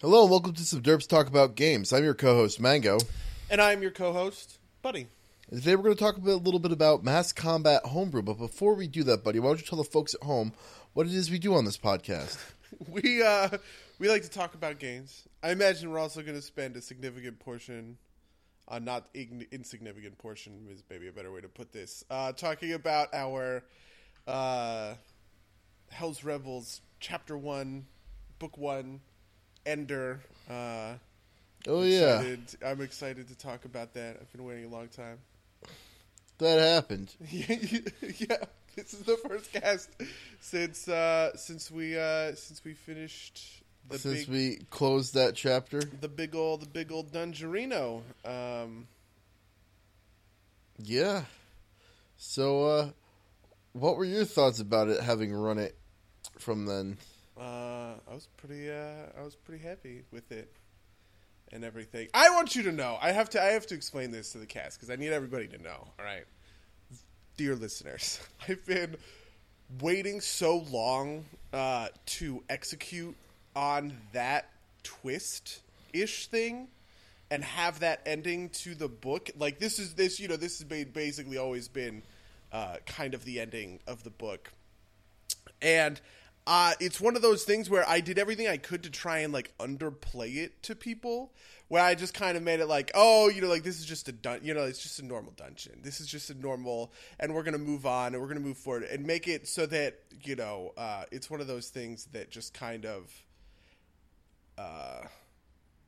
Hello and welcome to some Derps Talk About Games. I'm your co-host Mango. And I'm your co-host, Buddy. And today we're going to talk a, bit, a little bit about Mass Combat Homebrew. But before we do that, Buddy, why don't you tell the folks at home what it is we do on this podcast? We uh, we like to talk about games. I imagine we're also going to spend a significant portion, uh, not ig- insignificant portion is maybe a better way to put this, uh, talking about our uh, Hell's Rebels Chapter One, Book One, Ender. Uh, Oh yeah, excited- I'm excited to talk about that. I've been waiting a long time. that happened. yeah, this is the first cast since uh, since we uh, since we finished the Since big we closed that chapter, the big old the big old Dungerino. Um, yeah. So, uh, what were your thoughts about it having run it from then? Uh, I was pretty uh, I was pretty happy with it and everything. I want you to know. I have to I have to explain this to the cast because I need everybody to know. All right, dear listeners, I've been waiting so long uh, to execute on that twist ish thing and have that ending to the book. Like this is this you know this has been basically always been uh, kind of the ending of the book, and uh, it's one of those things where I did everything I could to try and like underplay it to people. Where I just kind of made it like, oh, you know, like this is just a dun, you know, it's just a normal dungeon. This is just a normal, and we're gonna move on and we're gonna move forward and make it so that you know, uh, it's one of those things that just kind of, uh,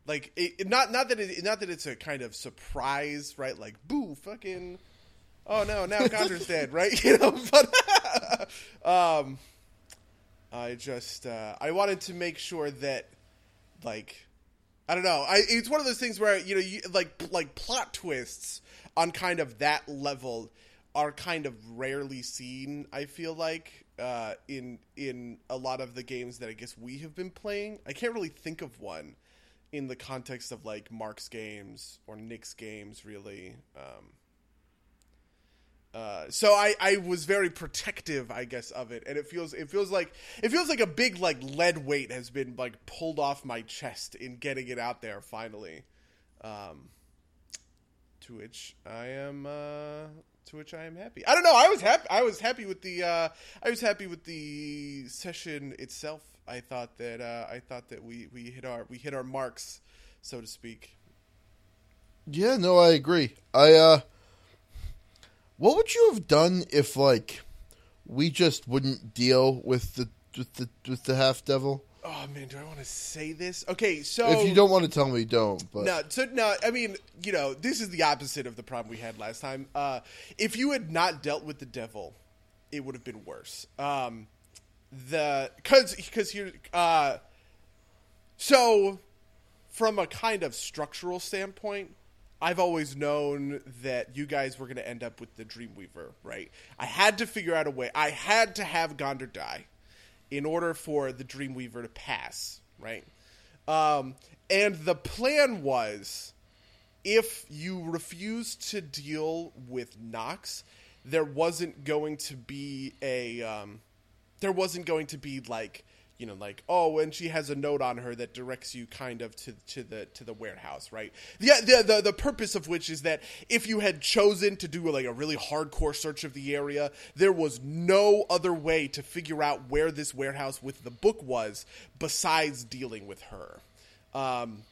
like it, not not that it not that it's a kind of surprise, right? Like, boo, fucking, oh no, now Gondor's dead, right? You know, but um, I just uh, I wanted to make sure that like I don't know. I it's one of those things where you know you, like like plot twists on kind of that level are kind of rarely seen. I feel like uh, in in a lot of the games that I guess we have been playing. I can't really think of one in the context of like Mark's games or Nick's games, really. Um, uh, so I, I was very protective, I guess, of it, and it feels it feels like it feels like a big like lead weight has been like pulled off my chest in getting it out there finally. Um, to which I am uh, to which I am happy. I don't know. I was happy. I was happy with the uh, I was happy with the session itself. I thought that uh, I thought that we, we hit our we hit our marks, so to speak. Yeah, no, I agree. I uh what would you have done if like we just wouldn't deal with the with the with the half devil? Oh man, do I want to say this? Okay, so If you don't want to tell me, don't. But No, so no, I mean, you know, this is the opposite of the problem we had last time. Uh, if you had not dealt with the devil, it would have been worse. Um, the because because here, uh, so from a kind of structural standpoint, I've always known that you guys were going to end up with the Dreamweaver, right? I had to figure out a way. I had to have Gondor die in order for the Dreamweaver to pass, right? Um, and the plan was if you refused to deal with Nox, there wasn't going to be a um, there wasn't going to be like you know like oh and she has a note on her that directs you kind of to to the to the warehouse right? The, the the the purpose of which is that if you had chosen to do like a really hardcore search of the area there was no other way to figure out where this warehouse with the book was besides dealing with her. Um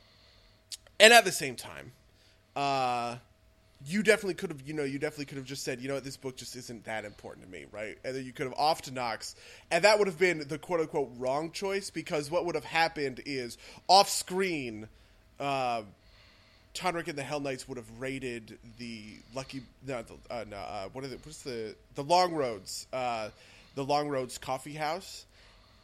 and at the same time uh you definitely could have, you know, you definitely could have just said, you know what, this book just isn't that important to me, right? And then you could have off to Knox, and that would have been the quote unquote wrong choice because what would have happened is off screen, uh, Tonrik and the Hell Knights would have raided the Lucky, no, the, uh, no, uh, what is it? What's the the Long Roads, uh, the Long Roads Coffee House,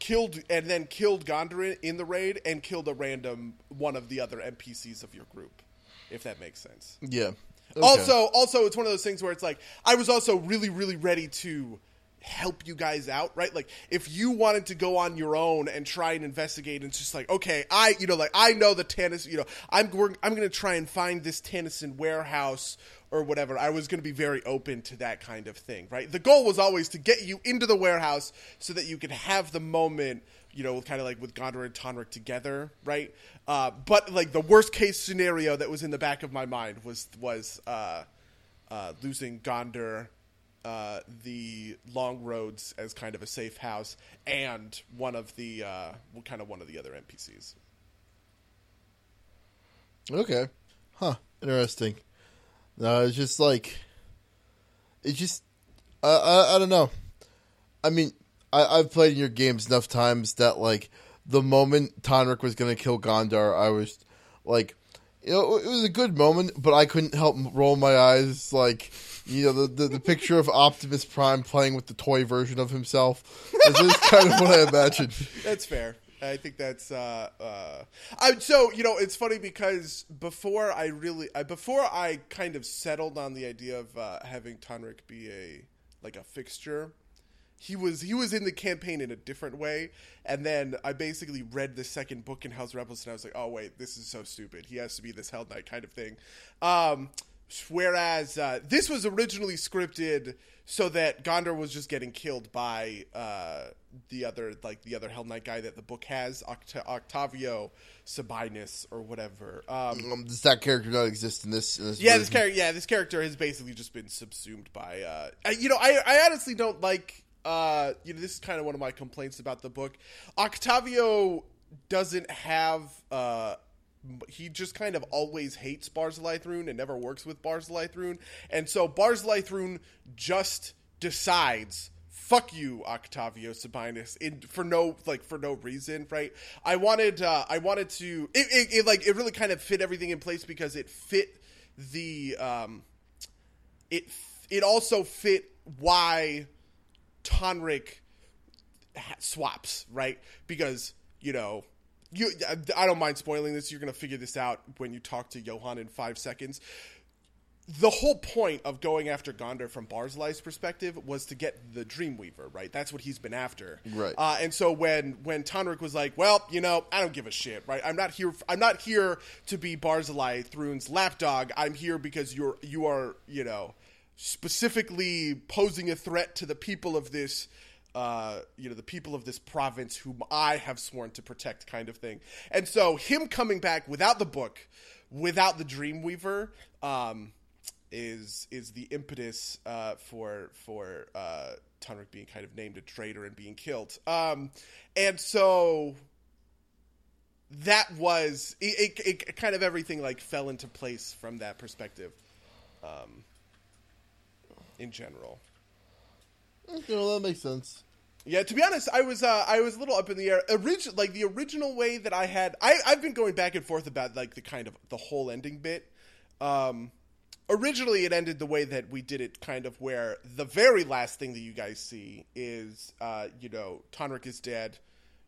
killed and then killed Gondor in the raid and killed a random one of the other NPCs of your group, if that makes sense. yeah. Okay. Also, also, it's one of those things where it's like I was also really, really ready to help you guys out, right? Like if you wanted to go on your own and try and investigate, and it's just like, okay, I, you know, like I know the Tannis, you know, I'm we're, I'm going to try and find this Tennyson warehouse or whatever, I was going to be very open to that kind of thing, right? The goal was always to get you into the warehouse so that you could have the moment, you know, kind of like with Gondor and Tonrik together, right? Uh, but like the worst case scenario that was in the back of my mind was was uh, uh, losing Gondor, uh, the long roads as kind of a safe house, and one of the uh, kind of one of the other NPCs. Okay. Huh. Interesting. No, it's just like it's just I I, I don't know. I mean, I, I've played in your games enough times that like the moment Tonrik was gonna kill Gondor, I was like you know, it was a good moment, but I couldn't help roll my eyes. Like, you know, the, the, the picture of Optimus Prime playing with the toy version of himself. This is kind of what I imagined. That's fair. I think that's uh, uh, I so you know it's funny because before I really I, before I kind of settled on the idea of uh, having Tonrik be a like a fixture, he was he was in the campaign in a different way, and then I basically read the second book in Hell's Rebels and I was like, oh wait, this is so stupid. He has to be this Hell Knight kind of thing. Um, whereas uh, this was originally scripted so that Gondor was just getting killed by uh, the other like the other Hell Knight guy that the book has, Oct- Octavio Sabinus or whatever. Um, Um, does that character not exist in this? In this yeah, this character. Yeah, this character has basically just been subsumed by. Uh, I, you know, I I honestly don't like. Uh, you know, this is kind of one of my complaints about the book. Octavio doesn't have. Uh, he just kind of always hates Barzillai and never works with Barzillai and so Barzillai just decides fuck you octavio sabinus in for no like for no reason right i wanted uh i wanted to it, it, it like it really kind of fit everything in place because it fit the um it it also fit why tonrik swaps right because you know you i don't mind spoiling this you're gonna figure this out when you talk to johan in five seconds the whole point of going after Gondor from Barzillai's perspective was to get the Dreamweaver, right? That's what he's been after, Right. Uh, and so when when Tonrik was like, "Well, you know, I don't give a shit, right? I'm not here. I'm not here to be Barzillai Thrune's lapdog. I'm here because you're you are you know specifically posing a threat to the people of this." Uh, you know the people of this province whom I have sworn to protect, kind of thing. And so him coming back without the book, without the Dreamweaver, um, is is the impetus uh, for for uh, Tonrik being kind of named a traitor and being killed. Um, and so that was it, it, it. Kind of everything like fell into place from that perspective. Um, in general. You know, that makes sense. Yeah, to be honest, I was uh, I was a little up in the air. Origi- like the original way that I had, I I've been going back and forth about like the kind of the whole ending bit. Um, originally, it ended the way that we did it, kind of where the very last thing that you guys see is, uh, you know, Tonrik is dead.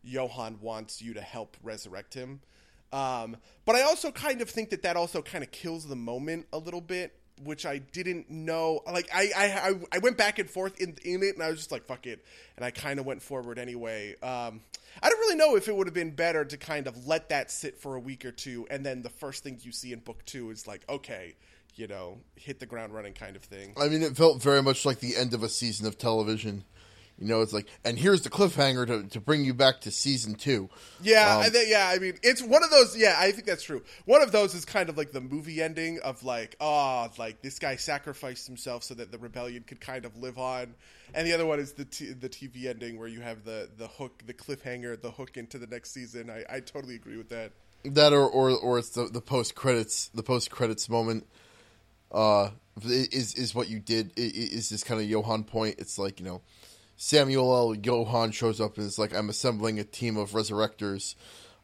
Johan wants you to help resurrect him. Um, but I also kind of think that that also kind of kills the moment a little bit, which I didn't know. Like I, I, I- went back and forth in, in it, and I was just like, "Fuck it," and I kind of went forward anyway. Um, I don't really know if it would have been better to kind of let that sit for a week or two, and then the first thing you see in book two is like, okay, you know, hit the ground running kind of thing. I mean, it felt very much like the end of a season of television. You know, it's like, and here's the cliffhanger to, to bring you back to season two. Yeah, Um, I think, yeah. I mean, it's one of those. Yeah, I think that's true. One of those is kind of like the movie ending of like, oh, like this guy sacrificed himself so that the rebellion could kind of live on, and the other one is the t- the TV ending where you have the the hook, the cliffhanger, the hook into the next season. I, I totally agree with that. That or or, or it's the, the post credits the post credits moment. Uh, is is what you did? Is this kind of Johan point? It's like you know, Samuel L. Johan shows up and is like, I'm assembling a team of resurrectors,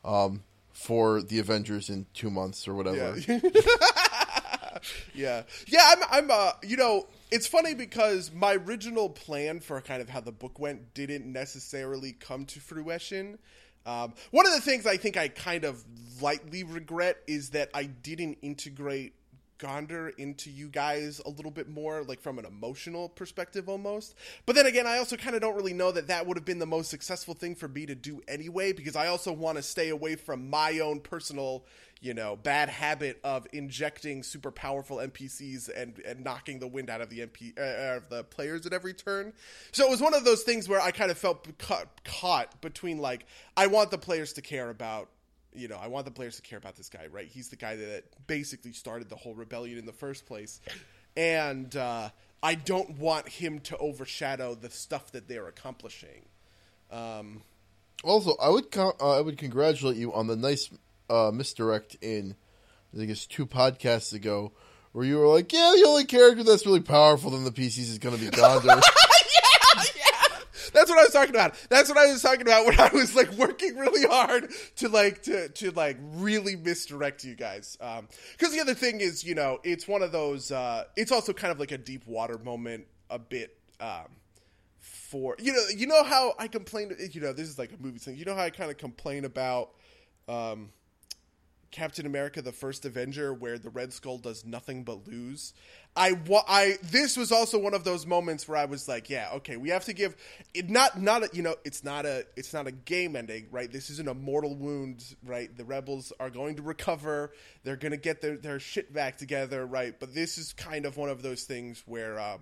um, for the Avengers in two months or whatever. Yeah. yeah. Yeah, I'm I'm uh you know, it's funny because my original plan for kind of how the book went didn't necessarily come to fruition. Um, one of the things I think I kind of lightly regret is that I didn't integrate Gondor into you guys a little bit more, like from an emotional perspective almost. But then again, I also kind of don't really know that that would have been the most successful thing for me to do anyway, because I also want to stay away from my own personal, you know, bad habit of injecting super powerful NPCs and, and knocking the wind out of the MP uh, of the players at every turn. So it was one of those things where I kind of felt caught, caught between like I want the players to care about you know, I want the players to care about this guy, right? He's the guy that basically started the whole rebellion in the first place. And uh, I don't want him to overshadow the stuff that they're accomplishing. Um, also, I would con- uh, I would congratulate you on the nice uh, misdirect in I think it's two podcasts ago where you were like, "Yeah, the only character that's really powerful than the PCs is going to be Gondor." That's what I was talking about. That's what I was talking about when I was like working really hard to like to to like really misdirect you guys. Um, because the other thing is, you know, it's one of those. Uh, it's also kind of like a deep water moment, a bit. Um, for you know, you know how I complain. You know, this is like a movie thing. You know how I kind of complain about. Um, Captain America: The First Avenger, where the Red Skull does nothing but lose. I, I, this was also one of those moments where I was like, yeah, okay, we have to give it not, not, a, you know, it's not a, it's not a game ending, right? This isn't a mortal wound, right? The rebels are going to recover. They're to get their, their shit back together, right? But this is kind of one of those things where, um,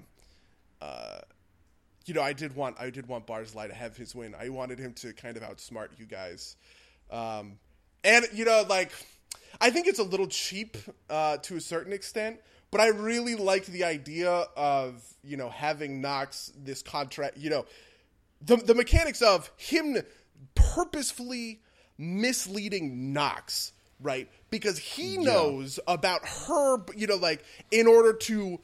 uh, you know, I did want, I did want Barzillai to have his win. I wanted him to kind of outsmart you guys. Um, and you know, like, I think it's a little cheap uh, to a certain extent, but I really liked the idea of you know having Knox this contract. You know, the the mechanics of him purposefully misleading Knox, right? Because he knows yeah. about her. You know, like in order to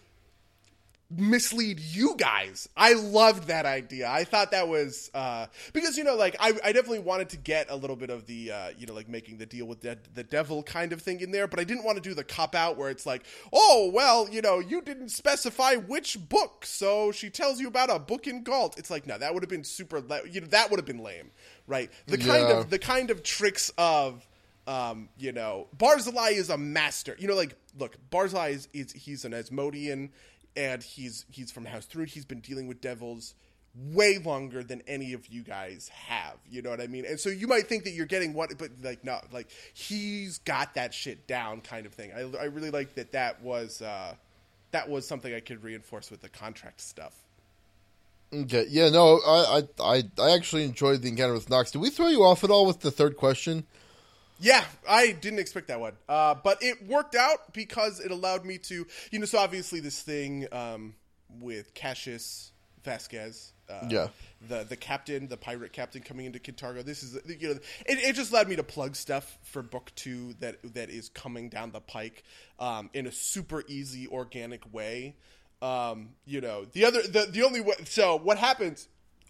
mislead you guys. I loved that idea. I thought that was uh, because you know, like I, I definitely wanted to get a little bit of the uh, you know, like making the deal with the, the devil kind of thing in there, but I didn't want to do the cop out where it's like, oh well, you know, you didn't specify which book, so she tells you about a book in Galt. It's like no, that would have been super. Le- you know, that would have been lame, right? The kind yeah. of the kind of tricks of. Um, you know, Barzillai is a master. You know, like, look, Barzillai is, is he's an Asmodean and he's he's from House Thrune. He's been dealing with devils way longer than any of you guys have. You know what I mean? And so you might think that you're getting what, but like no, like he's got that shit down, kind of thing. I I really like that. That was uh, that was something I could reinforce with the contract stuff. Okay, yeah, no, I I I actually enjoyed the encounter with Knox. Did we throw you off at all with the third question? Yeah, I didn't expect that one, uh, but it worked out because it allowed me to, you know, so obviously this thing um, with Cassius Vasquez, uh, yeah, the the captain, the pirate captain coming into Kintargo. This is, you know, it, it just led me to plug stuff for book two that that is coming down the pike um, in a super easy, organic way. Um, you know, the other, the the only way. So what happens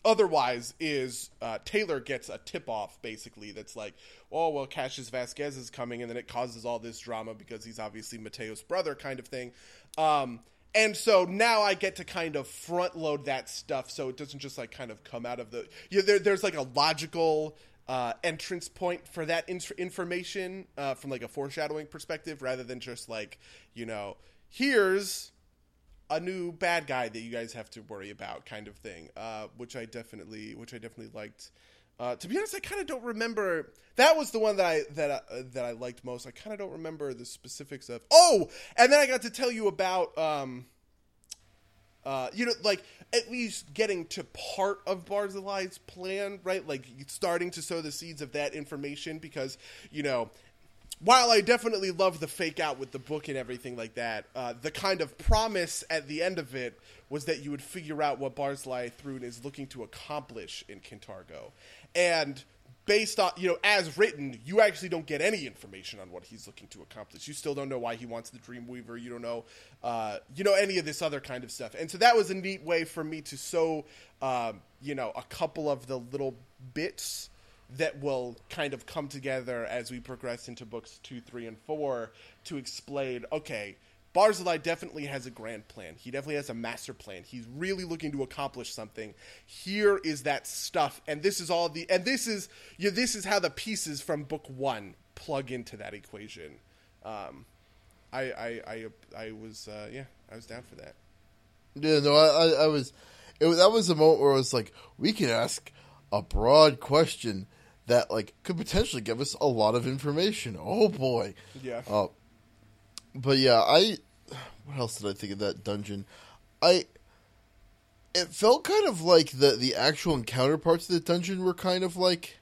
otherwise is uh, Taylor gets a tip off basically that's like, oh well, Cassius Vasquez is coming, and then it causes all this drama because he's obviously Mateo's brother, kind of thing. Um, and so now I get to kind of front load that stuff, so it doesn't just like kind of come out of the. You know, there, there's like a logical uh, entrance point for that in- information uh, from like a foreshadowing perspective, rather than just like you know, here's a new bad guy that you guys have to worry about, kind of thing. Uh, which I definitely, which I definitely liked. Uh, to be honest, I kind of don't remember. That was the one that I that I, that I liked most. I kind of don't remember the specifics of. Oh, and then I got to tell you about. Um, uh, you know, like at least getting to part of Barzillai's plan, right? Like starting to sow the seeds of that information because you know while I definitely love the fake out with the book and everything like that, uh, the kind of promise at the end of it was that you would figure out what Barzillai Thrune is looking to accomplish in Kintargo. And based on, you know, as written, you actually don't get any information on what he's looking to accomplish. You still don't know why he wants the Dreamweaver. You don't know, uh, you know, any of this other kind of stuff. And so that was a neat way for me to sew, um, you know, a couple of the little bits that will kind of come together as we progress into books two, three, and four to explain okay, Barzillai definitely has a grand plan. He definitely has a master plan. He's really looking to accomplish something. Here is that stuff, and this is all the and this is yeah, this is how the pieces from book one plug into that equation. Um, I I I, I was uh, yeah, I was down for that. Yeah, no, I, I, I was. It was, that was a moment where I was like, we can ask a broad question that like could potentially give us a lot of information. Oh boy. Yeah. Uh, but yeah, I. What else did I think of that dungeon? I. It felt kind of like the the actual encounter parts of the dungeon were kind of like.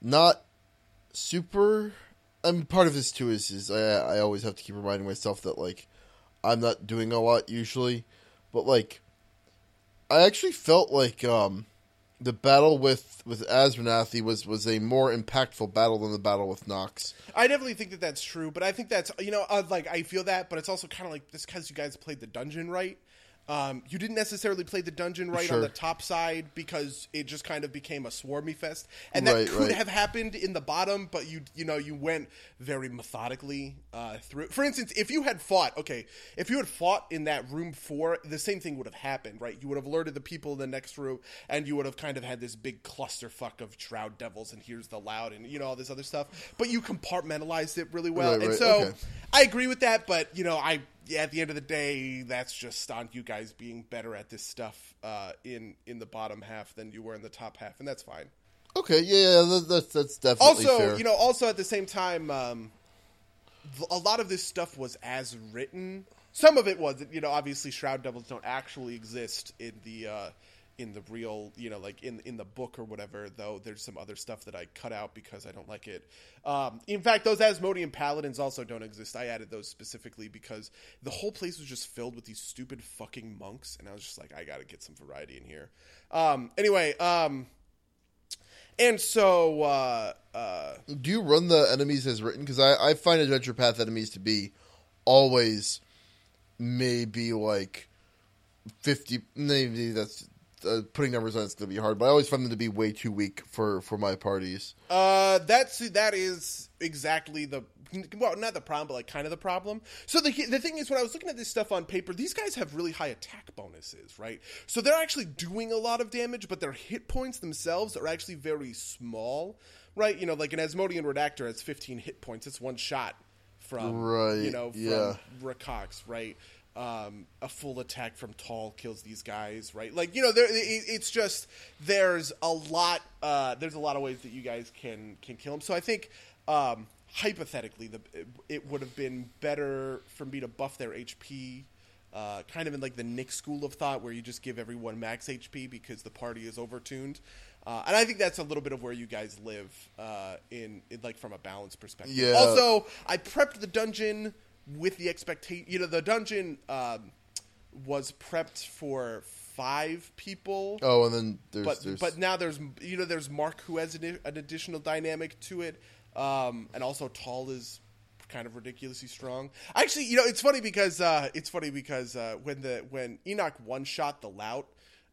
Not super. I mean, part of this too is is I I always have to keep reminding myself that like I'm not doing a lot usually, but like I actually felt like um the battle with with Asmanathi was was a more impactful battle than the battle with Nox. I definitely think that that's true, but I think that's you know uh, like I feel that, but it's also kind of like this because you guys played the dungeon right. Um, you didn't necessarily play the dungeon right on the top side because it just kind of became a swarmy fest, and that Right, could right. have happened in the bottom. But you you know you went very methodically uh, through. For instance, if you had fought, okay, if you had fought in that room four, the same thing would have happened, right? You would have alerted the people in the next room, and you would have kind of had this big clusterfuck of shroud devils, and here's the loud, and you know all this other stuff. But you compartmentalized it really well, Right, and so okay. I agree with that. But you know, I yeah, at the end of the day, that's just on you guys being better at this stuff uh, in in the bottom half than you were in the top half, and that's fine. Okay, yeah, yeah that, that's that's definitely Also, fair. you know, also at the same time, um, a lot of this stuff was as written. Some of it was, you know, obviously Shroud Devils don't actually exist in the uh, in the real, you know, like in in the book or whatever. Though there's some other stuff that I cut out because I don't like it. Um, in fact, those Asmodean Paladins also don't exist. I added those specifically because the whole place was just filled with these stupid fucking monks, and I was just like, I got to get some variety in here. Um, anyway, um, and so. Uh, uh, Do you run the enemies as written? Because I, I find adventure path enemies to be always maybe like fifty. Maybe that's uh, putting numbers on it's going to be hard, but I always find them to be way too weak for for my parties. Uh, that's that is exactly the well, not the problem, but like kind of the problem. So the the thing is, when I was looking at this stuff on paper, these guys have really high attack bonuses, right? So they're actually doing a lot of damage, but their hit points themselves are actually very small, right? You know, like an Asmodean Redactor has 15 hit points; it's one shot from Right, you know from yeah. Rakox, right? Um, a full attack from Tall kills these guys, right? Like you know, there, it, it's just there's a lot. Uh, there's a lot of ways that you guys can can kill them. So I think um, hypothetically, the it would have been better for me to buff their HP. Uh, kind of in like the Nick school of thought, where you just give everyone max HP because the party is overtuned, uh, and I think that's a little bit of where you guys live uh, in, in like from a balance perspective. Yeah. Also, I prepped the dungeon with the expectation. You know, the dungeon um, was prepped for five people. Oh, and then there's but there's but now there's you know there's Mark who has an, an additional dynamic to it, um, and also Tall is kind of ridiculously strong. Actually, you know it's funny because uh, it's funny because uh, when the when Enoch one shot the lout.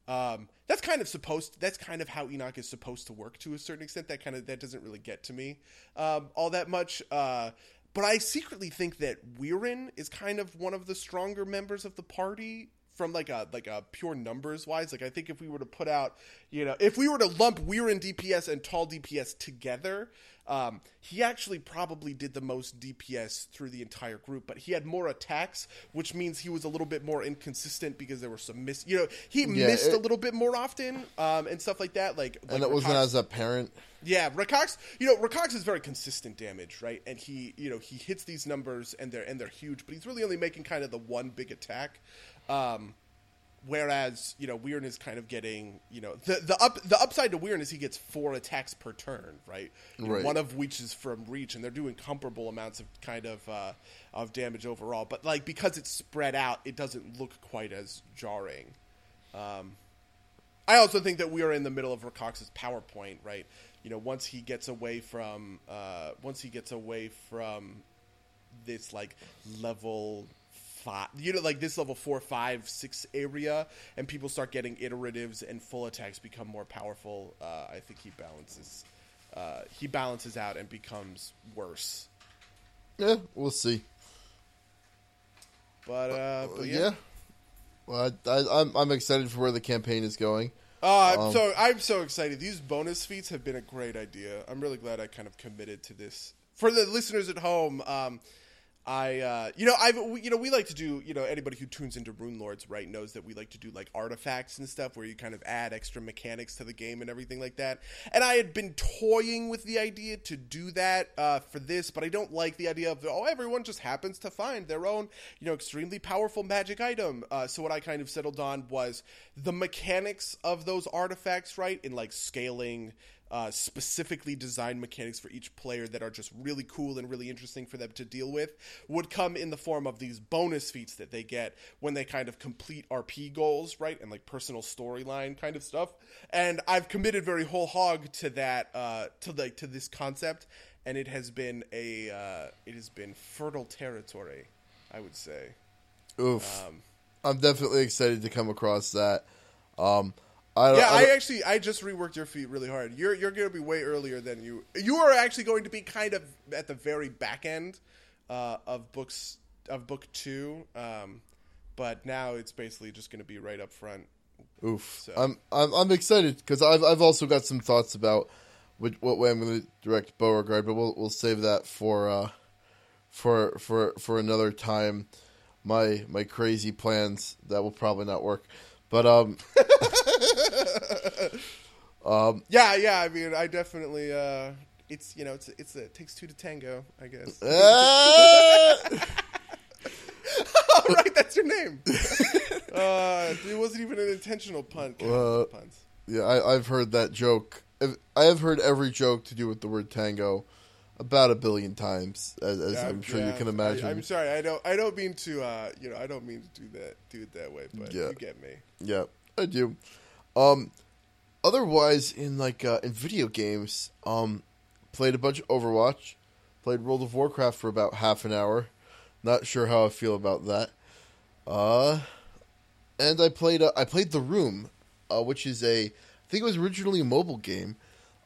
Um, that's kind of supposed. That's kind of how Enoch is supposed to work to a certain extent. That kind of that doesn't really get to me um, all that much. Uh, but I secretly think that Weirin is kind of one of the stronger members of the party from like a like a pure numbers wise. Like I think if we were to put out, you know, if we were to lump Weirin DPS and Tall DPS together, um, he actually probably did the most DPS through the entire group. But he had more attacks, which means he was a little bit more inconsistent because there were some miss. You know, he Yeah, missed a little bit more often um, and stuff like that. Like, and like it wasn't as apparent. yeah, Rakox. You know, Rakox is very consistent damage, right? And he, you know, he hits these numbers and they're and they're huge, but he's really only making kind of the one big attack. Um, whereas, you know, Weirin is kind of getting, you know, the the up the upside to Weirin is he gets four attacks per turn, right? Right. One of which is from reach, and they're doing comparable amounts of kind of uh, of damage overall. But like because it's spread out, it doesn't look quite as jarring. Um, I also think that we are in the middle of Rakox's PowerPoint, right? You know, once he gets away from, uh, once he gets away from this like level five, you know, like this level four, five, six area, and people start getting iteratives and full attacks become more powerful. Uh, I think he balances, uh, he balances out and becomes worse. Yeah, we'll see. But, uh, but yeah. yeah. Well, I, I, I'm I'm excited for where the campaign is going. Uh, I'm Um, so I'm so excited. These bonus feats have been a great idea. I'm really glad I kind of committed to this. For the listeners at home, um, I, uh, you know, I've, we, you know, we like to do, you know, anybody who tunes into Rune Lords, right, knows that we like to do like artifacts and stuff where you kind of add extra mechanics to the game and everything like that. And I had been toying with the idea to do that uh, for this, but I don't like the idea of oh, everyone just happens to find their own, you know, extremely powerful magic item. Uh, so what I kind of settled on was the mechanics of those artifacts, right, in like scaling uh, specifically designed mechanics for each player that are just really cool and really interesting for them to deal with would come in the form of these bonus feats that they get when they kind of complete RP goals, right? And like personal storyline kind of stuff. And I've committed very whole hog to that, uh, to like to this concept, and it has been a uh, it has been fertile territory, I would say. Oof. Um, I'm definitely excited to come across that. Um, I yeah, I, I, actually I just reworked your feet really hard. You're you're going to be way earlier than you. You are actually going to be kind of at the very back end uh, of books of book two, um, but now it's basically just going to be right up front. Oof! So. I'm I'm I'm excited because I've I've also got some thoughts about what, what way I'm going to direct Beauregard, but we'll we'll save that for uh, for for for another time. My my crazy plans that will probably not work. But um, um, yeah, yeah. I mean, I definitely. Uh, it's you know, it's it's it takes two to tango, I guess. Uh, right, that's your name. uh, it wasn't even an intentional pun. Uh, puns. Yeah, I, I've heard that joke. I have heard every joke to do with the word tango about a billion times, as, as yeah, I'm sure yeah. you can imagine. I, am sorry, I don't, I don't mean to, uh, you know, I don't mean to do that, do it that way, but yeah. you get me. Yeah, I do. Um, otherwise, in like uh, in video games, um, played a bunch of Overwatch, played World of Warcraft for about half an hour. Not sure how I feel about that. Uh, and I played, uh, I played The Room, uh, which is a, I think it was originally a mobile game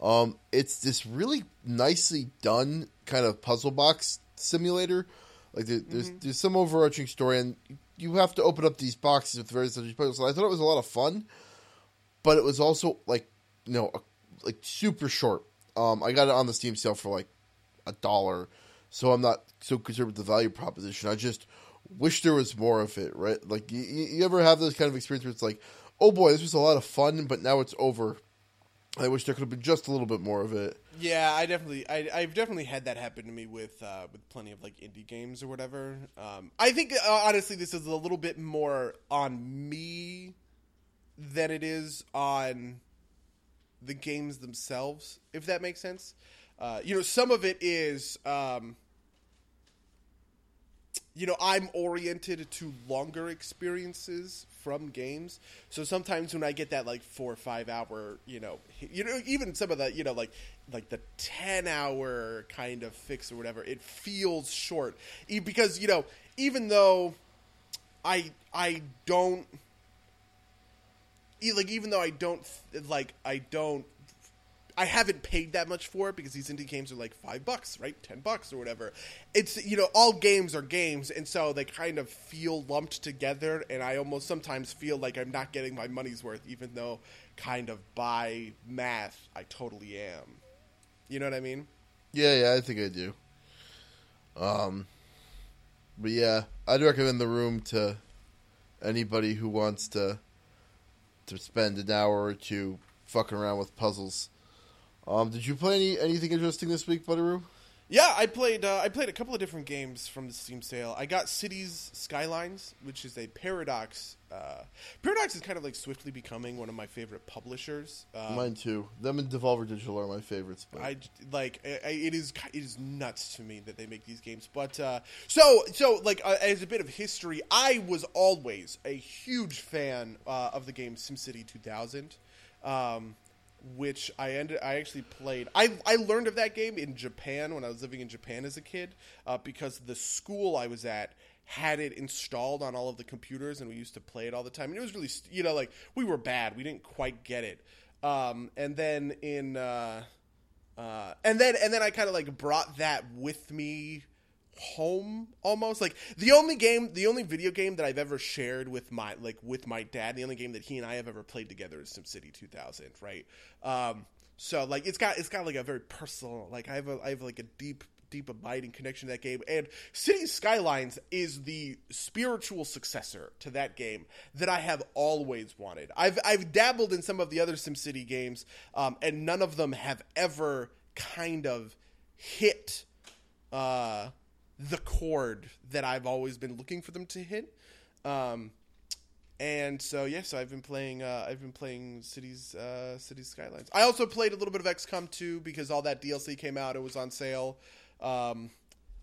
um, it's this really nicely done kind of puzzle box simulator. Like there, there's mm-hmm. there's some overarching story, and you have to open up these boxes with various puzzles. So I thought it was a lot of fun, but it was also like you know a, like super short. Um, I got it on the Steam sale for like a dollar, so I'm not so concerned with the value proposition. I just wish there was more of it, right? Like you, you ever have those kind of experience where it's like, oh boy, this was a lot of fun, but now it's over I wish there could have been just a little bit more of it. Yeah, I definitely, I, have definitely had that happen to me with uh, with plenty of like indie games or whatever. Um, I think uh, honestly, this is a little bit more on me than it is on the games themselves, if that makes sense. Uh, you know, some of it is, um, you know, I'm oriented to longer experiences from games. So sometimes when I get that like four or five hour, you know, you know, even some of the, you know, like like the ten hour kind of fix or whatever, it feels short because you know, even though I I don't like even though I don't like I don't I haven't paid that much for it because these indie games are like five bucks, right? Ten bucks or whatever. It's you know all games are games, and so they kind of feel lumped together, and I almost sometimes feel like I'm not getting my money's worth, even though kind of by math I totally am. You know what I mean? Yeah, yeah, I think I do. Um, but yeah, I'd recommend the room to anybody who wants to to spend an hour or two fucking around with puzzles. Um, did you play any anything interesting this week, Butteroo? Yeah, I played. Uh, I played a couple of different games from the Steam sale. I got Cities Skylines, which is a Paradox. Uh, Paradox is kind of like swiftly becoming one of my favorite publishers. Um, Mine too. Them and Devolver Digital are my favorites. But. I like. I, it is. It is nuts to me that they make these games. But uh, so so like uh, as a bit of history, I was always a huge fan uh, of the game SimCity 2000. Um, which I ended. I actually played. I I learned of that game in Japan when I was living in Japan as a kid, uh, because the school I was at had it installed on all of the computers, and we used to play it all the time. And it was really, you know, like we were bad. We didn't quite get it. Um, and then in, uh, uh, and then and then I kind of like brought that with me home almost like the only game the only video game that i've ever shared with my like with my dad the only game that he and i have ever played together is simcity 2000 right um so like it's got it's got like a very personal like i have a i have like a deep deep abiding connection to that game. And city Skylines is the spiritual successor to that game that I have always wanted. I've I've dabbled in some of the other SimCity games, um, and none of them have ever kind of hit uh, the chord that I've always been looking for them to hit. Um, and so yes, yeah, so I've been playing. Uh, I've been playing Cities, uh, Cities Skylines. I also played a little bit of XCOM 2 because all that DLC came out. It was on sale. Um,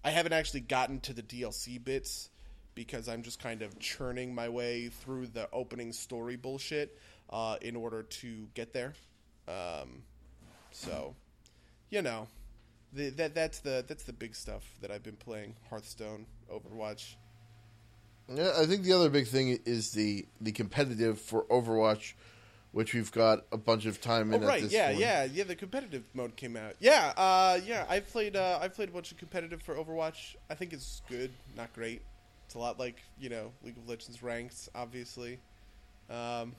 I haven't actually gotten to the DLC bits because I'm just kind of churning my way through the opening story bullshit uh, in order to get there. Um, so, you know, the, that that's the that's the big stuff that I've been playing: Hearthstone, Overwatch. Yeah, I think the other big thing is the the competitive for Overwatch, which we've got a bunch of time in. Oh, right, yeah, point. yeah, yeah. The competitive mode came out. Yeah, uh, yeah. I've played. Uh, I've played a bunch of competitive for Overwatch. I think it's good, not great. It's a lot like you know League of Legends ranks, obviously. Um,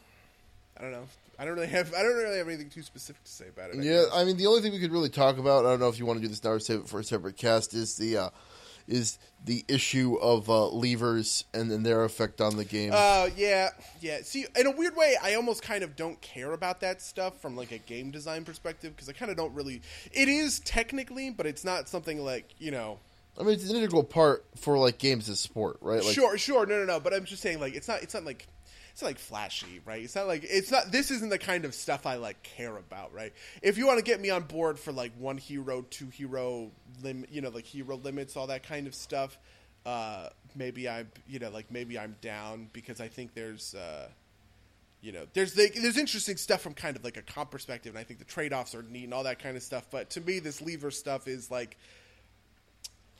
I don't know. I don't really have. I don't really have anything too specific to say about it. I yeah, guess. I mean, the only thing we could really talk about. I don't know if you want to do this now or save it for a separate cast. Is the uh, is the issue of uh, levers and then their effect on the game. Oh uh, yeah, yeah. See, in a weird way, I almost kind of don't care about that stuff from like a game design perspective because I kind of don't really. It is technically, but it's not something like you know. I mean, it's an integral part for like games as sport, right? Like, sure, sure, no, no, no. But I'm just saying, like, it's not. It's not like it's like flashy, right? It's not like it's not. This isn't the kind of stuff I like care about, right? If you want to get me on board for like one hero, two hero lim, you know, like hero limits, all that kind of stuff, uh, maybe I'm, you know, like maybe I'm down because I think there's. Uh, you know, there's the, there's interesting stuff from kind of like a comp perspective, and I think the trade offs are neat and all that kind of stuff. But to me, this lever stuff is like,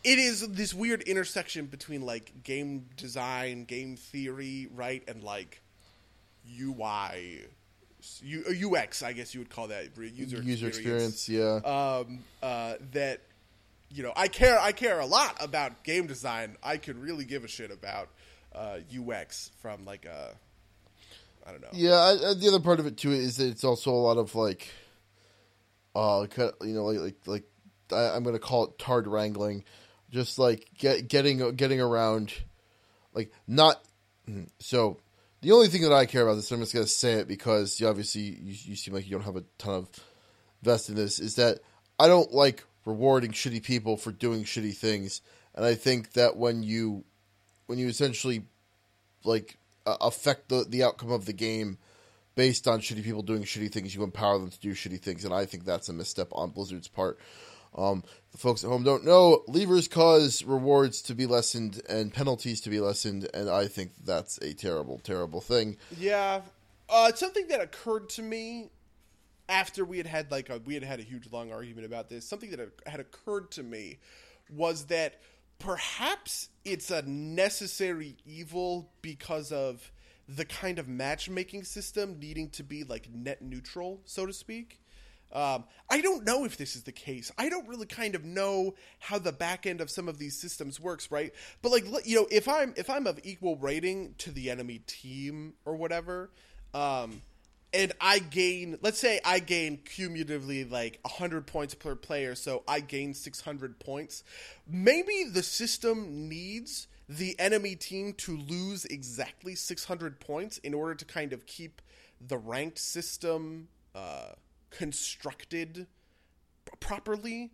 it is this weird intersection between like game design, game theory, right, and like UI, UX, I guess you would call that user user experience. experience yeah. Um, uh, that you know, I care. I care a lot about game design. I could really give a shit about uh, UX from like a. I don't know. Yeah, I, the other part of it too is that it's also a lot of like, uh, you know, like like, like I, am going to call it tard wrangling, just like get, getting getting around, like not hmm, so the only thing that I care about this, I'm just going to say it because you obviously you, you seem like you don't have a ton of vest in this, is that I don't like rewarding shitty people for doing shitty things, and I think that when you when you essentially like uh, affect the the outcome of the game based on shitty people doing shitty things, you empower them to do shitty things, and I think that's a misstep on Blizzard's part. Um, the folks at home don't know levers cause rewards to be lessened and penalties to be lessened, and I think that's a terrible, terrible thing. Yeah, uh, it's something that occurred to me after we had had like a, we had had a huge long argument about this. Something that had occurred to me was that perhaps it's a necessary evil because of the kind of matchmaking system needing to be like net neutral, so to speak. Um, I don't know if this is the case. I don't really kind of know how the back end of some of these systems works, right? But like, you know, if I'm if I'm of equal rating to the enemy team or whatever, um, and I gain, let's say I gain cumulatively like 100 points per player, so I gain 600 points. Maybe the system needs the enemy team to lose exactly 600 points in order to kind of keep the ranked system uh, constructed properly.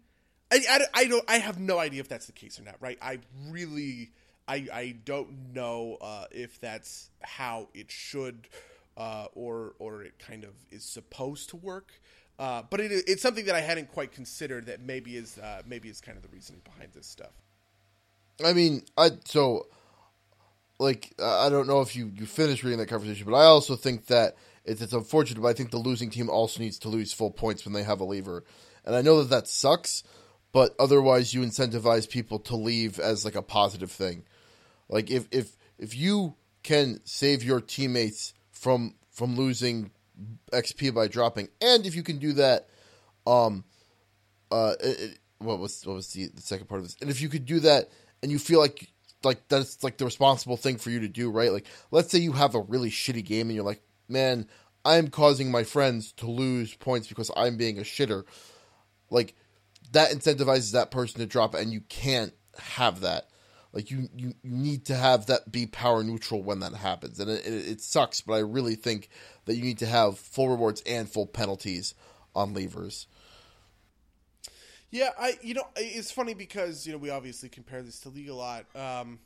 I, I, I, don't I have no idea if that's the case or not, right? I really I I don't know uh, if that's how it should uh, or or it kind of is supposed to work. Uh, but it, it's something that I hadn't quite considered. That maybe is uh, maybe is kind of the reasoning behind this stuff. I mean, I so like I don't know if you you finished reading that conversation, but I also think that it's, it's unfortunate, but I think the losing team also needs to lose full points when they have a lever. And I know that that sucks, but otherwise you incentivize people to leave as like a positive thing. Like if if if you can save your teammates from from losing XP by dropping, and if you can do that, um, uh, it, what was what was the, the second part of this? And if you could do that, and you feel like like that's like the responsible thing for you to do, right? Like, let's say you have a really shitty game, and you're like, man, I'm causing my friends to lose points because I'm being a shitter. Like, that incentivizes that person to drop and you can't have that. Like you, you, you need to have that be power neutral when that happens, and it, it, it sucks. But I really think that you need to have full rewards and full penalties on levers. Yeah, I you know it's funny because you know we obviously compare this to League a lot. Um,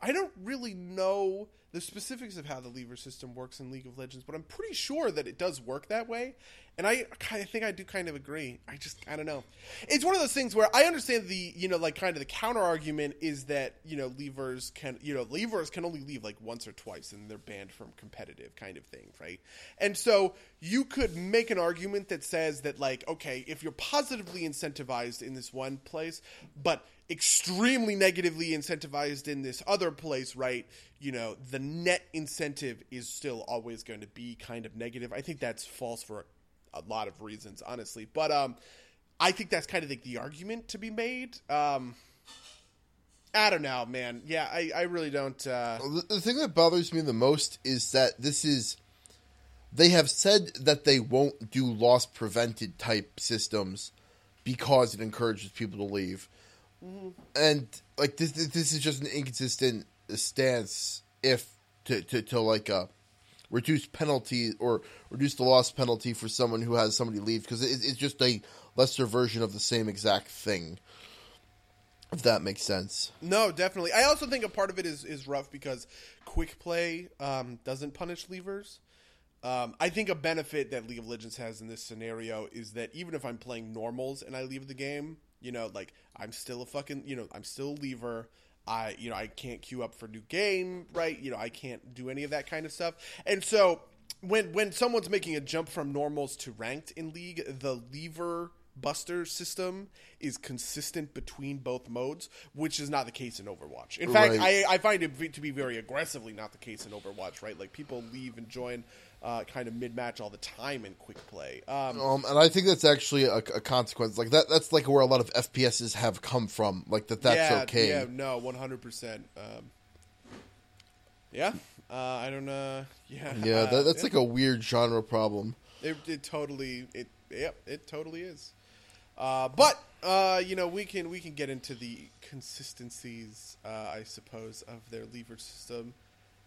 I don't really know the specifics of how the lever system works in League of Legends, but I'm pretty sure that it does work that way. And I of think I do kind of agree. I just I don't know. It's one of those things where I understand the you know like kind of the counter argument is that you know levers can you know levers can only leave like once or twice and they're banned from competitive kind of thing, right? And so you could make an argument that says that like okay, if you're positively incentivized in this one place, but extremely negatively incentivized in this other place, right? You know, the net incentive is still always going to be kind of negative. I think that's false for a lot of reasons, honestly. But um, I think that's kind of like the argument to be made. Um, I don't know, man. Yeah, I, I really don't. Uh... The, the thing that bothers me the most is that this is. They have said that they won't do loss prevented type systems because it encourages people to leave. Mm-hmm. And like this, this is just an inconsistent stance. If to to, to like uh, reduce penalty or reduce the loss penalty for someone who has somebody leave because it, it's just a lesser version of the same exact thing. If that makes sense. No, definitely. I also think a part of it is is rough because quick play um, doesn't punish levers. Um, I think a benefit that League of Legends has in this scenario is that even if I'm playing normals and I leave the game, you know, like I'm still a fucking, you know, I'm still a lever. I, you know, I can't queue up for new game, right? You know, I can't do any of that kind of stuff. And so when when someone's making a jump from normals to ranked in league, the lever buster system is consistent between both modes, which is not the case in Overwatch. In fact, I, I find it to be very aggressively not the case in Overwatch, right? Like people leave and join uh, kind of mid match all the time in quick play. Um, um, and I think that's actually a, a, consequence. Like that, that's like where a lot of FPSs have come from. Like that, that's yeah, okay. Yeah, no, one hundred percent. Um, yeah, uh, I don't know. Yeah, yeah, that, that's yeah. like a weird genre problem. It, it totally, it, yep, it totally is. Uh, but uh, you know, we can we can get into the consistencies, uh, I suppose, of their lever system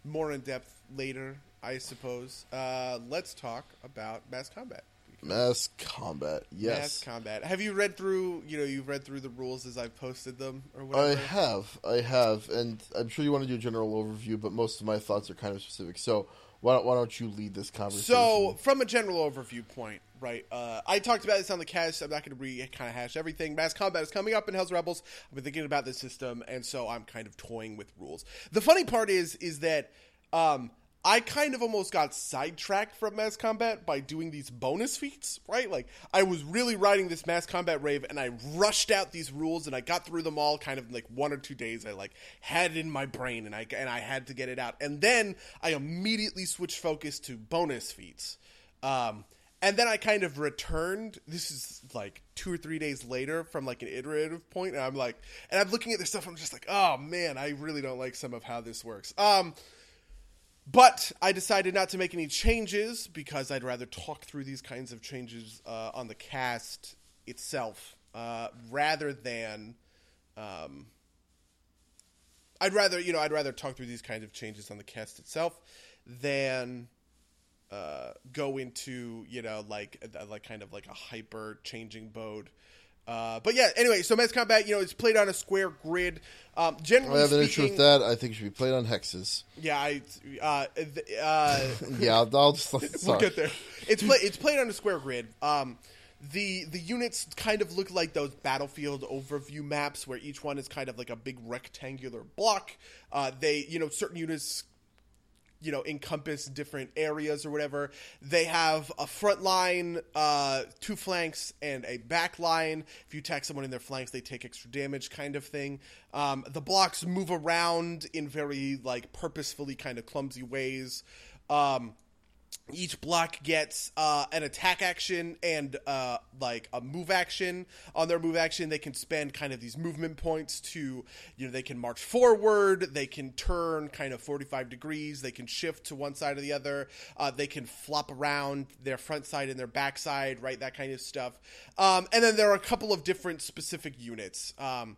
more in depth later, I suppose. Uh, let's talk about mass combat. Mass combat, yes. Mass combat. Have you read through? You know, you've read through the rules as I've posted them, or whatever. I have, I have, and I'm sure you want to do a general overview, but most of my thoughts are kind of specific. So why don't, why don't you lead this conversation? So, from a general overview point, right? Uh, I talked about this on the cast. I'm not going to re kind of hash everything. Mass combat is coming up in Hell's Rebels. I've been thinking about this system, and so I'm kind of toying with rules. The funny part is, is that um, I kind of almost got sidetracked from mass combat by doing these bonus feats, right? Like I was really riding this mass combat rave and I rushed out these rules and I got through them all kind of like one or two days. I like had it in my brain and I and I had to get it out. And then I immediately switched focus to bonus feats. Um, and then I kind of returned. This is like two or three days later from like an iterative point, and I'm like, and I'm looking at this stuff. I'm just like, oh man, I really don't like some of how this works. Um, but I decided not to make any changes because I'd rather talk through these kinds of changes uh, on the cast itself uh, rather than. Um, I'd rather, you know, I'd rather talk through these kinds of changes on the cast itself than uh, go into, you know, like like kind of like a hyper changing mode uh, but yeah, anyway, so Mass Combat, you know, it's played on a square grid. Um, generally, I have an issue with that. I think it should be played on hexes. Yeah, I. Uh, uh, yeah, I'll, I'll just we'll get there. It's play, it's played on a square grid. Um, the the units kind of look like those battlefield overview maps where each one is kind of like a big rectangular block. Uh, they, you know, certain units you know encompass different areas or whatever. They have a front line, uh, two flanks, and a back line. If you attack someone in their flanks, they take extra damage, kind of thing. Um, the blocks move around in very like purposefully kind of clumsy ways. Um, each block gets uh, an attack action and uh, like a move action. On their move action, they can spend kind of these movement points to, you know, they can march forward, they can turn kind of 45 degrees, they can shift to one side or the other, uh, they can flop around their front side and their back side, right? That kind of stuff. Um, and then there are a couple of different specific units. Um,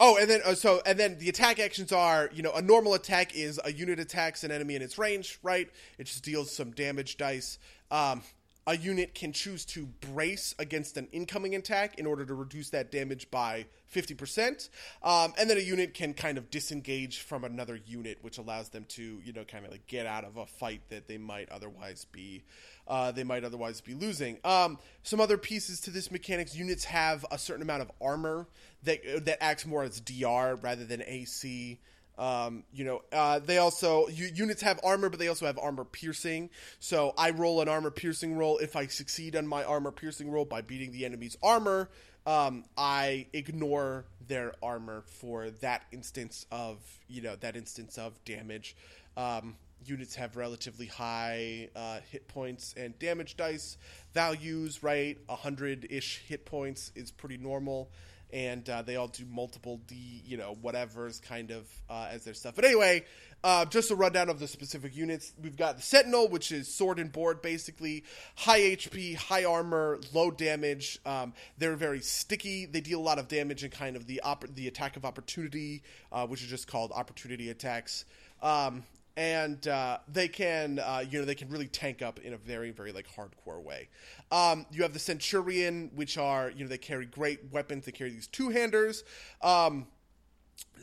Oh, and then uh, so and then the attack actions are you know a normal attack is a unit attacks an enemy in its range, right? It just deals some damage dice. Um, a unit can choose to brace against an incoming attack in order to reduce that damage by 50%. Um, and then a unit can kind of disengage from another unit, which allows them to, you know, kind of like get out of a fight that they might otherwise be, uh, they might otherwise be losing. Um, some other pieces to this mechanics: units have a certain amount of armor that that acts more as DR rather than AC. Um, you know, uh, they also units have armor, but they also have armor piercing. So I roll an armor piercing roll. If I succeed on my armor piercing roll by beating the enemy's armor, um, I ignore their armor for that instance of you know that instance of damage. Um, units have relatively high uh, hit points and damage dice values. Right, hundred ish hit points is pretty normal and uh, they all do multiple D, you know, whatever's kind of uh, as their stuff. But anyway, uh, just a rundown of the specific units. We've got the Sentinel, which is sword and board, basically high HP, high armor, low damage. Um, they're very sticky. They deal a lot of damage in kind of the op- the attack of opportunity, uh, which is just called opportunity attacks. Um, and uh, they can uh, you know they can really tank up in a very very like hardcore way. Um, you have the centurion which are you know they carry great weapons. They carry these two-handers. Um,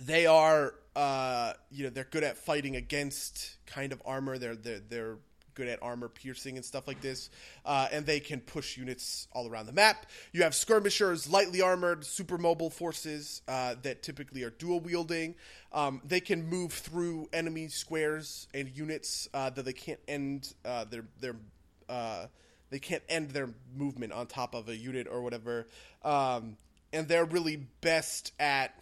they are uh, you know they're good at fighting against kind of armor. They're they're, they're good at armor piercing and stuff like this, uh, and they can push units all around the map. You have skirmishers, lightly armored, super mobile forces uh, that typically are dual wielding. Um, they can move through enemy squares and units uh, that they can't end uh, their their uh, they can't end their movement on top of a unit or whatever. Um, and they're really best at.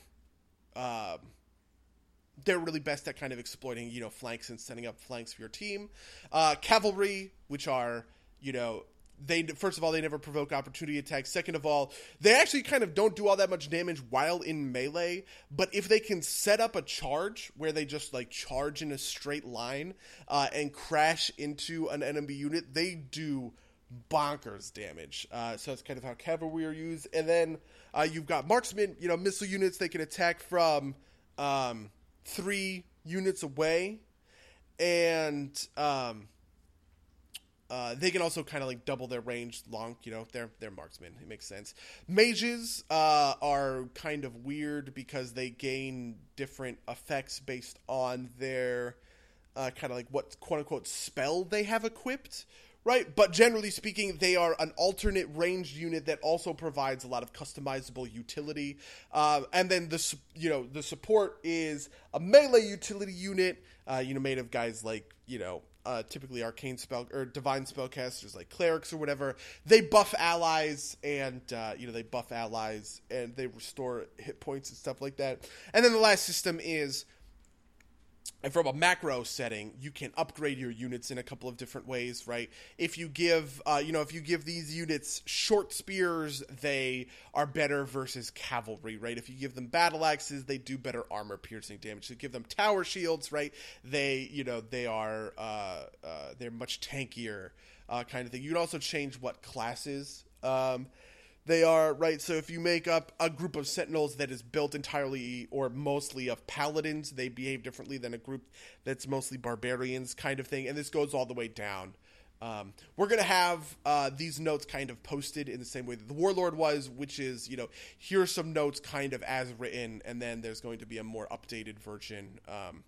They're really best at kind of exploiting, you know, flanks and setting up flanks for your team. Uh, cavalry, which are, you know, they first of all they never provoke opportunity attacks. Second of all, they actually kind of don't do all that much damage while in melee. But if they can set up a charge where they just like charge in a straight line uh, and crash into an enemy unit, they do bonkers damage. Uh, so that's kind of how cavalry are used. And then uh, you've got marksmen, you know, missile units. They can attack from. Um, three units away, and um, uh, they can also kind of like double their range long. You know, they're they're marksmen. It makes sense. Mages uh, are kind of weird because they gain different effects based on their uh, kind of like what quote unquote spell they have equipped right? But generally speaking, they are an alternate ranged unit that also provides a lot of customizable utility. Uh, and then the you know the support is a melee utility unit, uh, you know, made of guys like you know. Uh, typically, arcane spell or divine spellcasters like clerics or whatever. They buff allies, and uh, you know they buff allies, and they restore hit points and stuff like that. And then the last system is and from a macro setting, you can upgrade your units in a couple of different ways, right? If you give, uh, you know, if you give these units short spears, they are better versus cavalry, right? If you give them battle axes, they do better armor piercing damage. If you give them tower shields, right? They, you know, they are, uh, uh, they're much tankier, uh, kind of thing. You can also change what classes. Um, they are right. So if you make up a group of sentinels that is built entirely or mostly of paladins, they behave differently than a group that's mostly barbarians, kind of thing. And this goes all the way down. Um, we're gonna have uh, these notes kind of posted in the same way that the warlord was, which is you know here's some notes kind of as written, and then there's going to be a more updated version, um,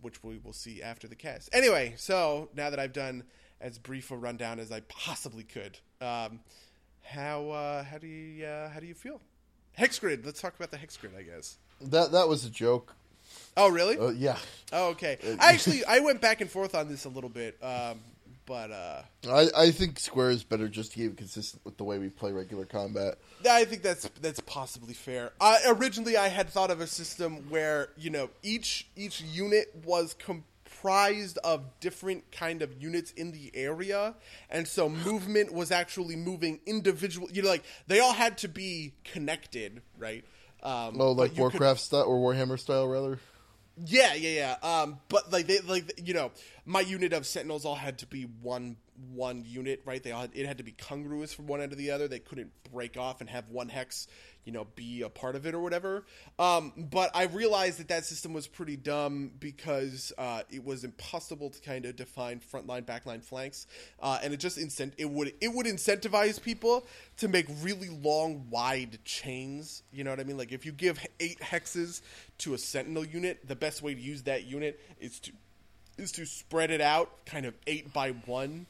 which we will see after the cast. Anyway, so now that I've done as brief a rundown as I possibly could. Um, how uh, how do you uh, how do you feel? Hex grid. Let's talk about the hex grid. I guess that that was a joke. Oh really? Uh, yeah. Oh okay. I actually I went back and forth on this a little bit, um, but uh, I I think square is better just to keep it consistent with the way we play regular combat. I think that's that's possibly fair. originally, I had thought of a system where you know each each unit was. Com- comprised of different kind of units in the area, and so movement was actually moving individual. You know, like they all had to be connected, right? Um, Oh, like you could- Warcraft style or Warhammer style, rather. yeah, yeah, yeah. Um, but like they like you know, my unit of sentinels all had to be one one unit, right? They all had, it had to be congruous from one end to the other. They couldn't break off and have one hex, you know, be a part of it or whatever. Um, but I realized that that system was pretty dumb because uh, it was impossible to kind of define frontline, backline, flanks, uh, and it just incent it would it would incentivize people to make really long, wide chains. You know what I mean? Like if you give eight hexes to a sentinel unit, the best way to use that unit is to is to spread it out, kind of eight by one,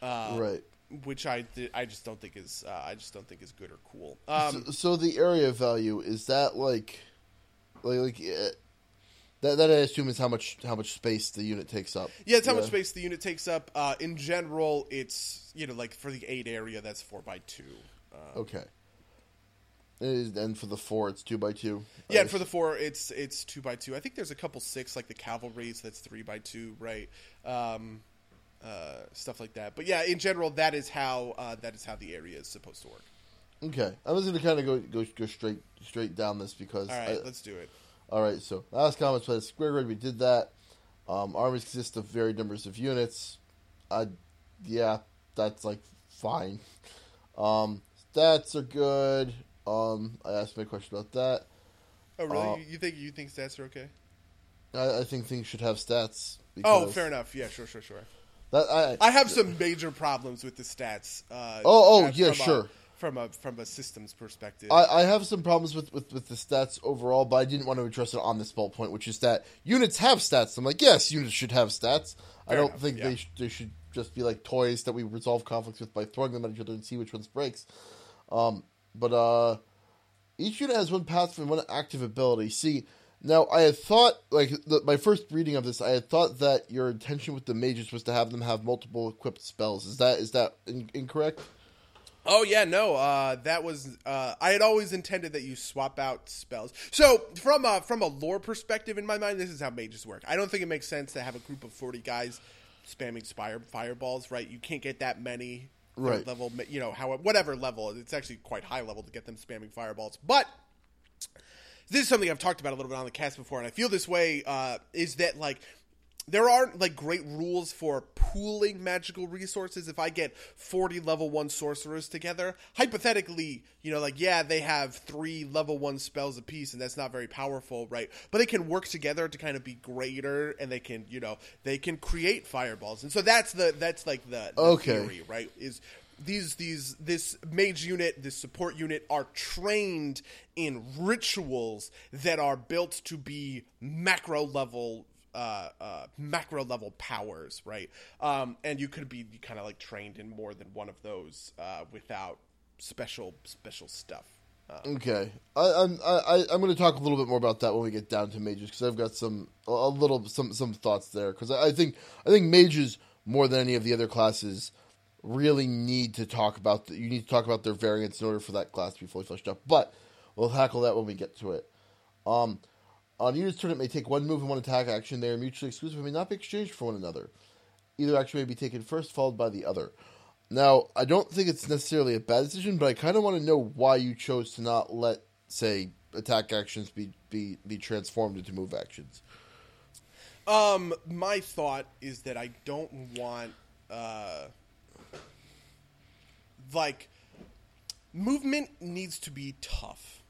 uh, right. which I th- I just don't think is uh, I just don't think is good or cool. Um, so, so the area value is that like, like, like uh, that that I assume is how much how much space the unit takes up. yeah, it's how much space the unit takes up. Uh, in general, it's you know like for the eight area, that's four by two. Uh, Okay. And for the four, it's two by two. Yeah, and for the four, it's it's two by two. I think there's a couple six, like the cavalry, so that's three by two, right? Um, uh, stuff like that. But yeah, in general, that is how uh, that is how the area is supposed to work. okay, I'm just gonna kind of go go go straight straight down this because. All right, I- let's do it. all right, so last comments by the square grid, we did that. Um, armies consist of varied numbers of units. Uh, yeah, that's like fine. Um, stats are good. Um, I asked my question about that. Oh, really? Uh, you, think you think stats are okay? I, I think things should have stats. Oh, fair enough. Yeah, sure, sure, sure. That, I, I have some major problems with the stats. Uh, Oh, oh, yeah, a- sure. from a from a systems perspective. I, I have some problems with, with, with the stats overall, but I didn't want to address it on this bullet point, which is that units have stats. I'm like, yes, units should have stats. I don't enough, think yeah. they, sh- they should just be like toys that we resolve conflicts with by throwing them at each other and see which ones breaks. Um, but uh, each unit has one passive and one active ability. See, now I had thought, like the, my first reading of this, I had thought that your intention with the mages was to have them have multiple equipped spells. Is that is that in- incorrect? Oh yeah, no. Uh, that was uh, I had always intended that you swap out spells. So from a from a lore perspective, in my mind, this is how mages work. I don't think it makes sense to have a group of forty guys spamming spire fireballs. Right? You can't get that many Right. level. You know, how whatever level. It's actually quite high level to get them spamming fireballs, but. This is something I've talked about a little bit on the cast before, and I feel this way. Uh, is that like there aren't like great rules for pooling magical resources. If I get 40 level 1 sorcerers together, hypothetically, you know, like yeah, they have 3 level 1 spells apiece and that's not very powerful, right? But they can work together to kind of be greater and they can, you know, they can create fireballs. And so that's the that's like the, the Okay. theory, right? Is these these this mage unit, this support unit are trained in rituals that are built to be macro level uh, uh, macro level powers, right? Um, and you could be kind of like trained in more than one of those uh, without special special stuff. Uh, Okay, I, I'm I, I'm going to talk a little bit more about that when we get down to mages because I've got some a a little some some thoughts there because I, I think I think mages more than any of the other classes really need to talk about the, you need to talk about their variants in order for that class to be fully fleshed out. But we'll tackle that when we get to it. Um, on unit's turn, it may take one move and one attack action. They are mutually exclusive and may not be exchanged for one another. Either action may be taken first, followed by the other. Now, I don't think it's necessarily a bad decision, but I kind of want to know why you chose to not let, say, attack actions be, be, be transformed into move actions. Um, my thought is that I don't want uh like movement needs to be tough.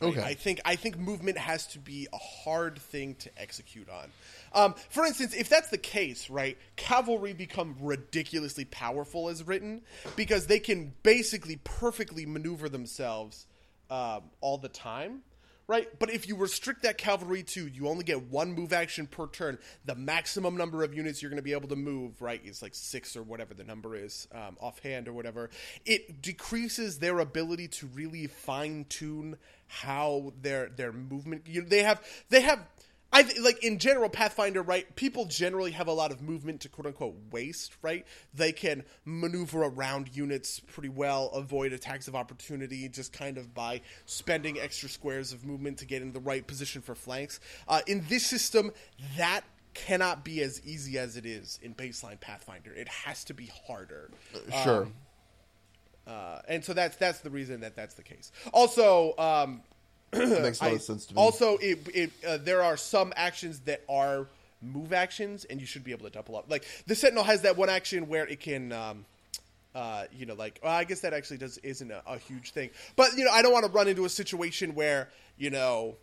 Right? Okay. I think I think movement has to be a hard thing to execute on. Um, for instance, if that's the case, right, cavalry become ridiculously powerful as written because they can basically perfectly maneuver themselves um, all the time right? But if you restrict that cavalry to you only get one move action per turn, the maximum number of units you're going to be able to move, right, is like six or whatever the number is, um, offhand or whatever. It decreases their ability to really fine tune how their their movement. You they have they have. I like in general Pathfinder, right? People generally have a lot of movement to quote unquote waste, right? They can maneuver around units pretty well, avoid attacks of opportunity just kind of by spending extra squares of movement to get in the right position for flanks. Uh, in this system, that cannot be as easy as it is in baseline Pathfinder. It has to be harder. Sure. Um, uh, and so that's that's the reason that that's the case. Also, um, Makes a lot of sense to me. Also, it, it, uh, there are some actions that are move actions, and you should be able to double up. Like the Sentinel has that one action where it can, um, uh, you know, like well, I guess that actually does isn't a, a huge thing. But you know, I don't want to run into a situation where you know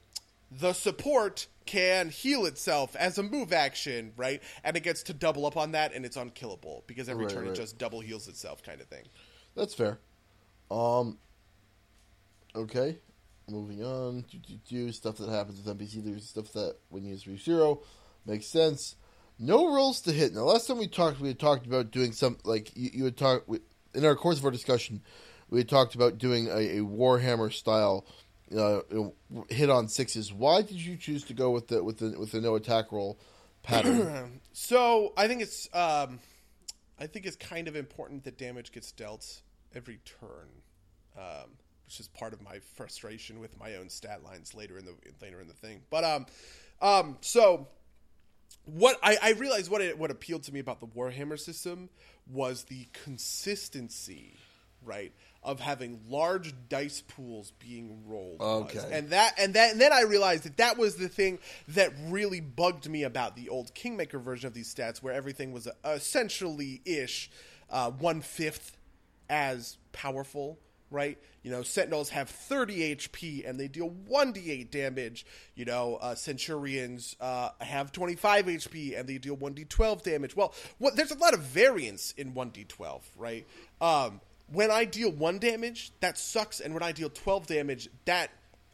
the support can heal itself as a move action, right? And it gets to double up on that, and it's unkillable because every Right, turn right. it just double heals itself, kind of thing. That's fair. Um. Okay, moving on. Do, do, do stuff that happens with NPC. There's stuff that when you use zero makes sense. No rolls to hit. Now, last time we talked, we had talked about doing some like you, you had talked in our course of our discussion. We had talked about doing a, a Warhammer style uh, hit on sixes. Why did you choose to go with the with the with the no attack roll pattern? So I think it's um, I think it's kind of important that damage gets dealt every turn, um, which is part of my frustration with my own stat lines later in the later in the thing. But um, um, so what I, I realized what it, what appealed to me about the Warhammer system was the consistency, right, of having large dice pools being rolled. Okay. and that and that and then I realized that that was the thing that really bugged me about the old Kingmaker version of these stats, where everything was essentially ish uh, one fifth as powerful. Right, you know, Sentinels have 30 HP and they deal 1d8 damage. You know, uh, Centurions uh, have 25 HP and they deal 1d12 damage. Well, what, there's a lot of variance in 1d12, right? Um, when I deal one damage, that sucks, and when I deal 12 damage, that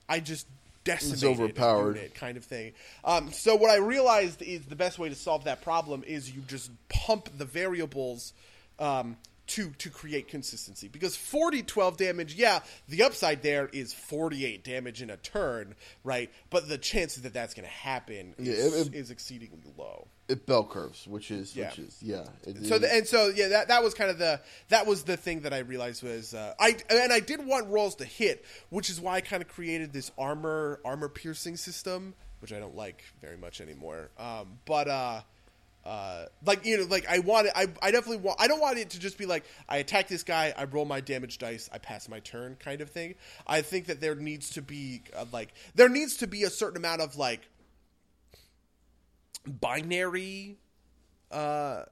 I just decimated a overpowered. unit kind of thing. Um, so what I realized is the best way to solve that problem is you just pump the variables um, to to create consistency. Because 40 12 damage, yeah, the upside there is 48 damage in a turn, right? But the chances that that's going to happen is, Yeah, it- it- is exceedingly low. it bell curves, which is Yeah. which is yeah. It, So the, and so yeah, that that was kind of the that was the thing that I realized was uh, I and I did want rolls to hit, which is why I kind of created this armor armor piercing system, which I don't like very much anymore. Um, but uh, uh, like you know, like I want it. I I definitely want. I don't want it to just be like I attack this guy, I roll my damage dice, I pass my turn kind of thing. I think that there needs to be uh, like there needs to be a certain amount of like binary uh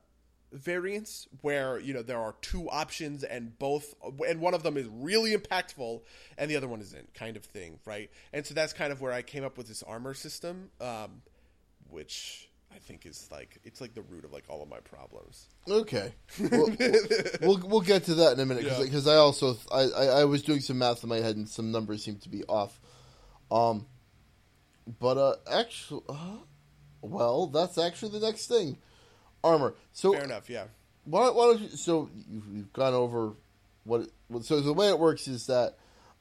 variants where you know there are two options and both and one of them is really impactful and the other one isn't kind of thing right and so that's kind of where i came up with this armor system um which i think is like it's like the root of like all of my problems Okay, we'll, we'll we'll get to that in a minute Yeah. because I also I, I I was doing some math in my head and some numbers seemed to be off. Um, but uh, actually, uh, well, that's actually the next thing, armor. So fair enough yeah why, why don't you? So you've, you've gone over what. It, so the way it works is that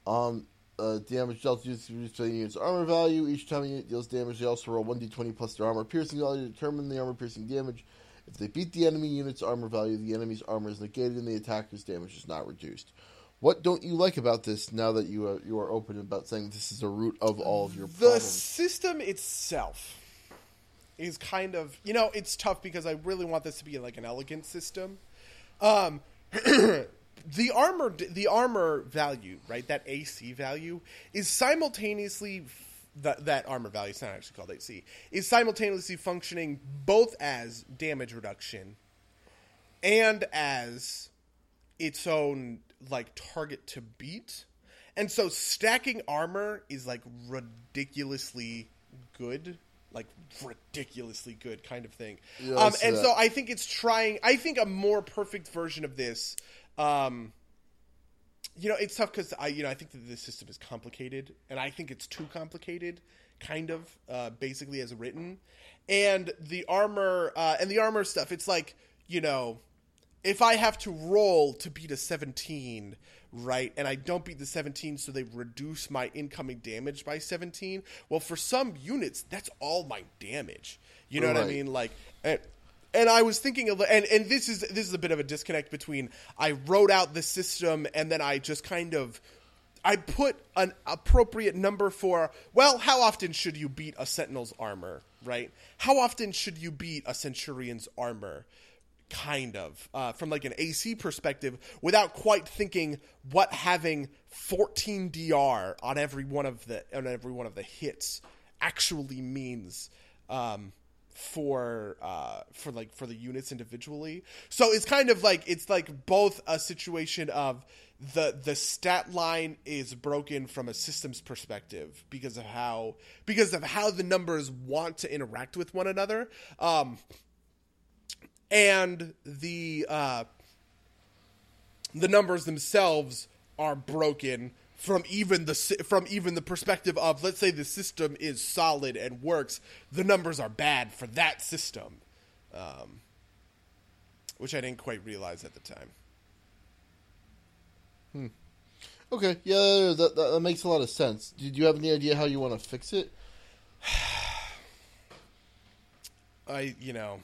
um, uh, damage dealt to the unit's armor value. Each time a unit deals damage, they also roll one d20 plus their armor piercing value to determine the armor piercing damage. If they beat the enemy unit's armor value, the enemy's armor is negated and the attacker's damage is not reduced. What don't you like about this? Now that you are you are open about saying this is the root of all of your the problems. system itself is kind of you know it's tough because i really want this to be like an elegant system um the armor the armor value right that ac value is simultaneously that that armor value it's not actually called ac is simultaneously functioning both as damage reduction and as its own like target to beat. And so stacking armor is like ridiculously good, like ridiculously good kind of thing. Yeah, um, and that. so I think it's trying. I think a more perfect version of this. Um, you know, it's tough because I, you know, I think that the system is complicated, and I think it's too complicated, kind of, uh, basically as written. And the armor, uh, and the armor stuff, it's like, you know, if I have to roll to beat a 17, right, and I don't beat the 17, so they reduce my incoming damage by 17, well, for some units, that's all my damage. You know what I mean? Like, and I was thinking of, and, and this is this is a bit of a disconnect between I wrote out the system and then I just kind of I put an appropriate number for well, how often should you beat a sentinel's armor, right? How often should you beat a centurion's armor? Kind of uh, from like an AC perspective, without quite thinking what having 14 DR on every one of the on every one of the hits actually means. Um, for uh for like for the units individually. So it's kind of like it's like both a situation of the the stat line is broken from a systems perspective because of how because of how the numbers want to interact with one another. Um and the uh the numbers themselves are broken from even the from even the perspective of let's say the system is solid and works the numbers are bad for that system um, which i didn't quite realize at the time Okay, yeah, that, that, that makes a lot of sense. Do you have any idea how you want to fix it? i you know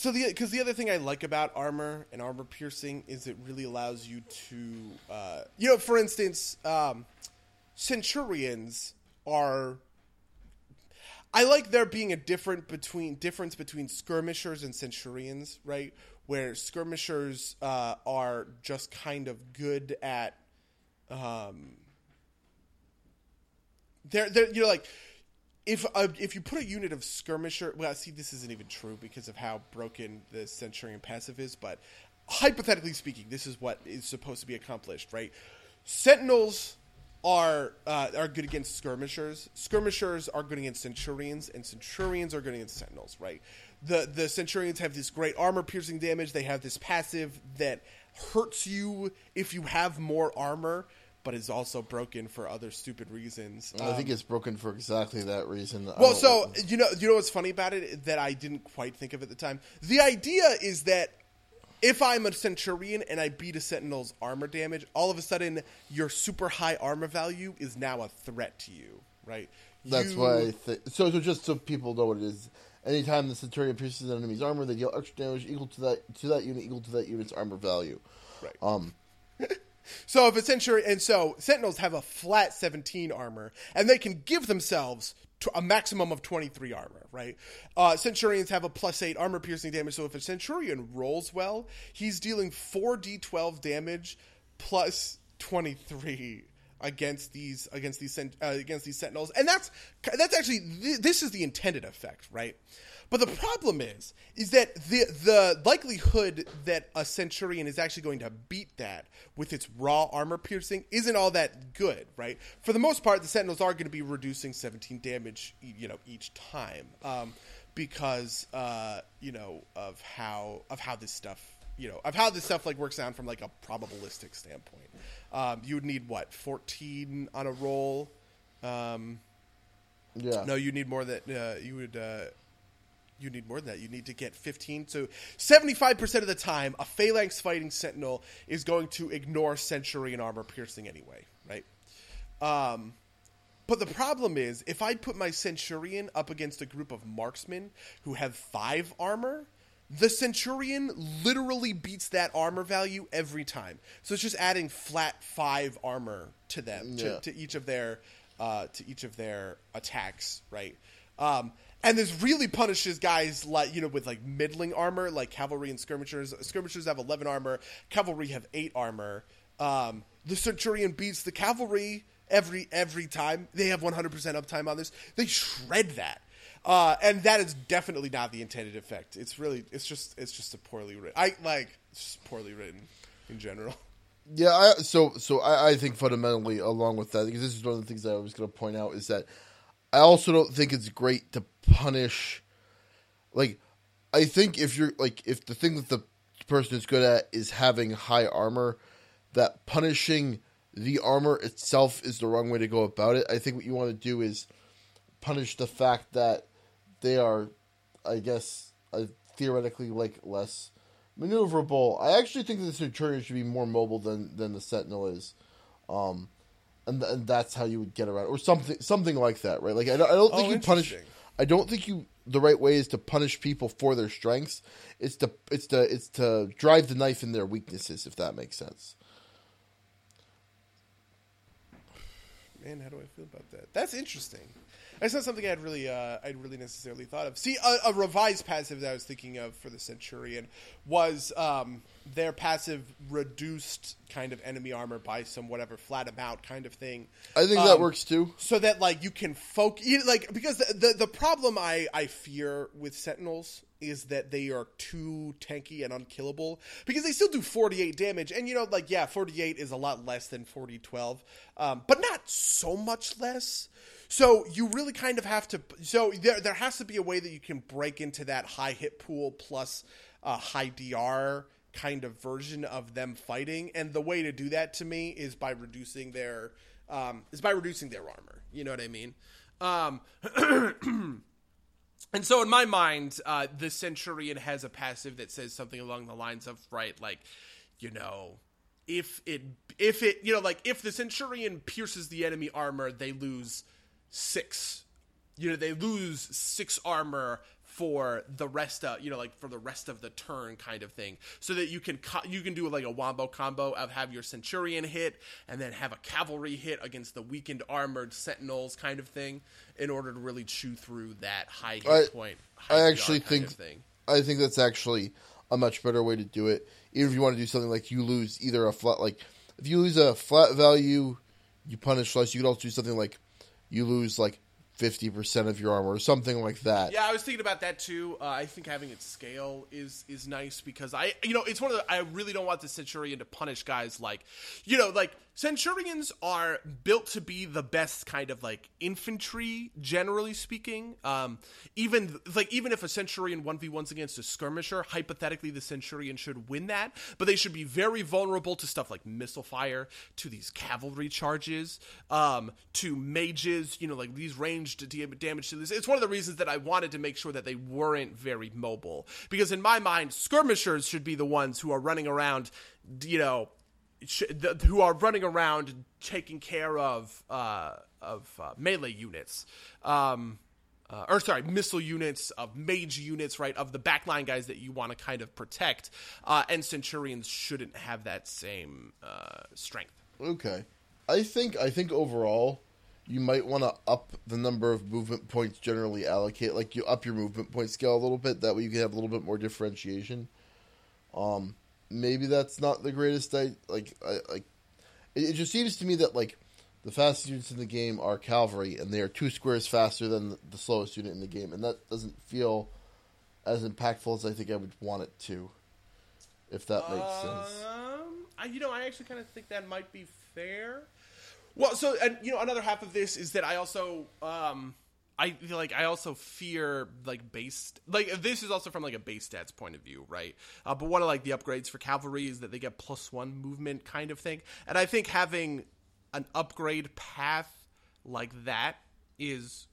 so the because the other thing I like about armor and armor piercing is it really allows you to, uh, you know, for instance, um, centurions are. I like there being a different between difference between skirmishers and centurions, right? Where skirmishers uh, are just kind of good at, um, they're they're you know like if uh, if you put a unit of skirmisher, well, see, this isn't even true because of how broken the Centurion passive is. But hypothetically speaking, this is what is supposed to be accomplished, right? Sentinels are uh, are good against skirmishers. Skirmishers are good against Centurions, and Centurions are good against Sentinels, right? The the Centurions have this great armor piercing damage. They have this passive that hurts you if you have more armor but is also broken for other stupid reasons. I think it's broken for exactly that reason. Well, so you know, you know what's funny about it that I didn't quite think of at the time. The idea is that if I'm a centurion and I beat a sentinel's armor damage, all of a sudden your super high armor value is now a threat to you, right? that's You- why. So, so just so people know what it is. Anytime the Centurion pierces an enemy's armor, they deal extra damage equal to that to that unit equal to that unit's armor value. Right. Um, So if a centurion, and so sentinels have a flat 17 armor, and they can give themselves a maximum of 23 armor, right? Uh, centurions have a plus 8 armor piercing damage, so if a centurion rolls well, he's dealing 4d12 damage plus 23 against these against these uh, against these sentinels, and that's that's actually th- this is the intended effect, right? But the problem is, is that the the likelihood that a centurion is actually going to beat that with its raw armor piercing isn't all that good, right? For the most part, the sentinels are going to be reducing 17 damage, you know, each time, um, because uh, you know of how of how this stuff, you know, of how this stuff like works out from like a probabilistic standpoint. Um, you would need what 14 on a roll. Um, yeah. no, you need more than uh, you would. Uh, you need more than that. You need to get 15. So 75% of the time, a phalanx fighting sentinel is going to ignore centurion armor piercing anyway, right? Um, but the problem is, if I put my centurion up against a group of marksmen who have five armor, the centurion literally beats that armor value every time. So it's just adding flat five armor to them to, to each of their uh, to each of their attacks, right? Um, and this really punishes guys like you know with like middling armor, like cavalry and skirmishers. Skirmishers have eleven armor, cavalry have eight armor. Um, the centurion beats the cavalry every every time. They have one hundred percent uptime on this. They shred that. Uh, and that is definitely not the intended effect. It's really, it's just, it's just a poorly written. I like, it's just poorly written in general. Yeah, I, so so I, I think fundamentally, along with that, because this is one of the things I was going to point out is that I also don't think it's great to punish. Like, I think if you're like if the thing that the person is good at is having high armor, that punishing the armor itself is the wrong way to go about it. I think what you want to do is punish the fact that they are, I guess, uh, theoretically like less maneuverable. I actually think that the Centurion should be more mobile than than the Sentinel is, um, and and that's how you would get around or something something like that, right? Like I don't, I don't think Oh, you punish. I don't think you the right way is to punish people for their strengths. It's to it's to it's to drive the knife in their weaknesses, if that makes sense. man, how do I feel about that? That's interesting. That's not something I'd really, uh, I'd really necessarily thought of. See, a, a, revised passive that I was thinking of for the Centurion was um, their passive reduced kind of enemy armor by some whatever flat amount kind of thing. I think um, that works too. So that like you can focus, like because the, the the problem I I fear with Sentinels is that they are too tanky and unkillable because they still do 48 damage and you know like yeah 48 is a lot less than 40 12 um, but not so much less so you really kind of have to so there, there has to be a way that you can break into that high hit pool plus uh, high dr kind of version of them fighting. And the way to do that to me is by reducing their um, is by reducing their armor. You know what i mean? Um, And so, in my mind, uh, the Centurion has a passive that says something along the lines of, right, like, you know, if it, if it, you know, like, if the Centurion pierces the enemy armor, they lose six. You know, they lose six armor for the rest of you know like for the rest of the turn kind of thing so that you can co- you can do like a wombo combo of have your centurion hit and then have a cavalry hit against the weakened armored sentinels kind of thing in order to really chew through that high hit I, point I actually think I think that's actually a much better way to do it even if you want to do something like you lose either a flat like if you lose a flat value you punish less you could also do something like you lose like fifty percent of your armor or something like that. Yeah, I was thinking about that too. Uh, I think having it scale is is nice because I you know it's one of the I really don't want the Centurion to punish guys like you know like Centurions are built to be the best kind of like infantry, generally speaking. Um, even like even if a Centurion one v ones against a skirmisher, hypothetically the Centurion should win that, but they should be very vulnerable to stuff like missile fire, to these cavalry charges, um, to mages. You know, like these ranged damage to this. It's one of the reasons that I wanted to make sure that they weren't very mobile because in my mind, skirmishers should be the ones who are running around. You know, who are running around taking care of uh, of uh, melee units, um, uh, or sorry, missile units, of mage units, right? Of the backline guys that you want to kind of protect, uh, and Centurions shouldn't have that same uh, strength. Okay, I think I think overall. You might want to up the number of movement points generally allocate, like you up your movement point scale a little bit. That way, you can have a little bit more differentiation. Um, maybe that's not the greatest. I like I like. It, it, just seems to me that like the fastest units in the game are cavalry, and they are two squares faster than the, the slowest unit in the game, and that doesn't feel as impactful as I think I would want it to. If that makes um, sense. I, you know, I actually kind of think that might be fair. Well, so and you know, another half of this is that I also um, I like I also fear like base like this is also from like a base stats point of view, right? Uh, but one of like the upgrades for cavalry is that they get plus one movement kind of thing, and I think having an upgrade path like that is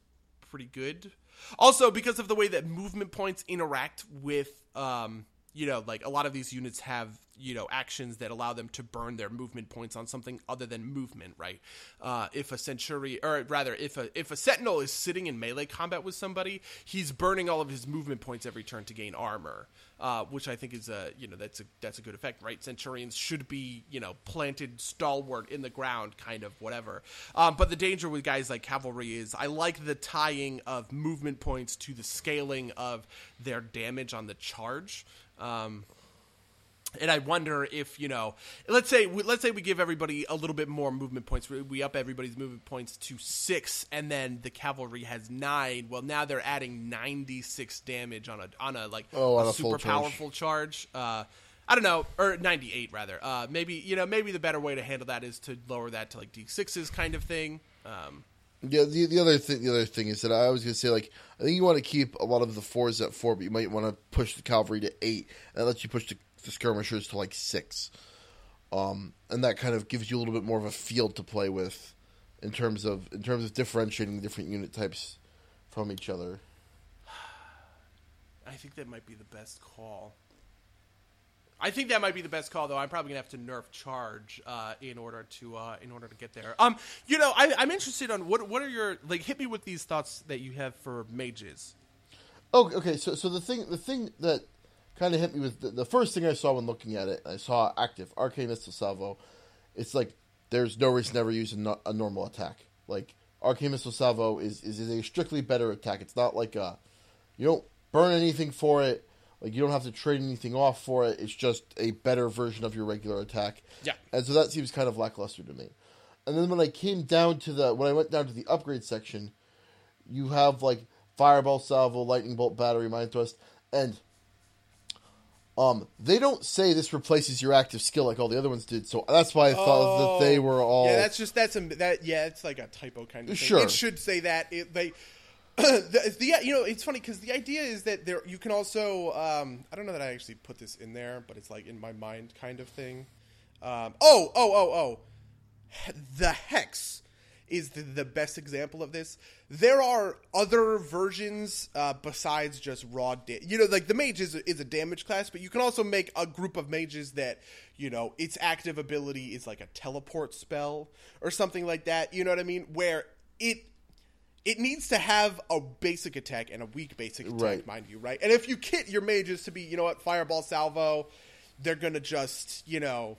pretty good. Also, because of the way that movement points interact with um, you know, like a lot of these units have, you know, actions that allow them to burn their movement points on something other than movement, right? Uh, if a century, or rather, if a if a sentinel is sitting in melee combat with somebody, he's burning all of his movement points every turn to gain armor, uh, which I think is a, you know, that's a that's a good effect, right? Centurions should be, you know, planted stalwart in the ground, kind of whatever. Um, but the danger with guys like cavalry is, I like the tying of movement points to the scaling of their damage on the charge. Um, and I wonder if you know, let's say let's say we give everybody a little bit more movement points. We up everybody's movement points to six, and then the cavalry has nine. Well, now they're adding ninety six damage on a on a like oh, a, a super powerful charge. Uh, I don't know, or ninety eight rather. Uh, maybe you know, maybe the better way to handle that is to lower that to like d sixes kind of thing. Um, yeah, the the other thing the other thing is that I was gonna say like I think you want to keep a lot of the fours at four, but you might want to push the cavalry to eight, and that lets you push the, the skirmishers to like six. Um, and that kind of gives you a little bit more of a field to play with in terms of in terms of differentiating different unit types from each other. I think that might be the best call. I think that might be the best call, though. I'm probably gonna have to nerf charge uh, in order to uh, in order to get there. Um, you know, I, am interested on what what are your like? Hit me with these thoughts that you have for mages. Oh, okay. So, so the thing the thing that kind of hit me with the, the, first thing I saw when looking at it. I saw active arcane missile salvo. It's like there's no reason to ever use a, a normal attack. Like Arcane Missile Salvo is, is is a strictly better attack. It's not like a you don't burn anything for it. Like you don't have to trade anything off for it. It's just a better version of your regular attack. Yeah. And so that seems kind of lackluster to me. And then when I came down to the when I went down to the upgrade section, you have like Fireball Salvo, Lightning Bolt, Battery, Mind Thrust, and um, they don't say this replaces your active skill like all the other ones did. So that's why I thought that they were all. Oh. Yeah, that's just that's a that yeah, it's like a typo kind of thing. Sure. It should say that it, they. the, the you know it's funny because the idea is that there you can also um, I don't know that I actually put this in there but it's like in my mind kind of thing. Um, oh oh oh oh, the hex is the, the best example of this. There are other versions uh, besides just raw. Da- you know, like the mage is is a damage class, but you can also make a group of mages that you know its active ability is like a teleport spell or something like that. You know what I mean? Where it it needs to have a basic attack and a weak basic attack, Right. mind you, right? And if you kit your mages to be, you know what, fireball salvo, they're gonna just, you know,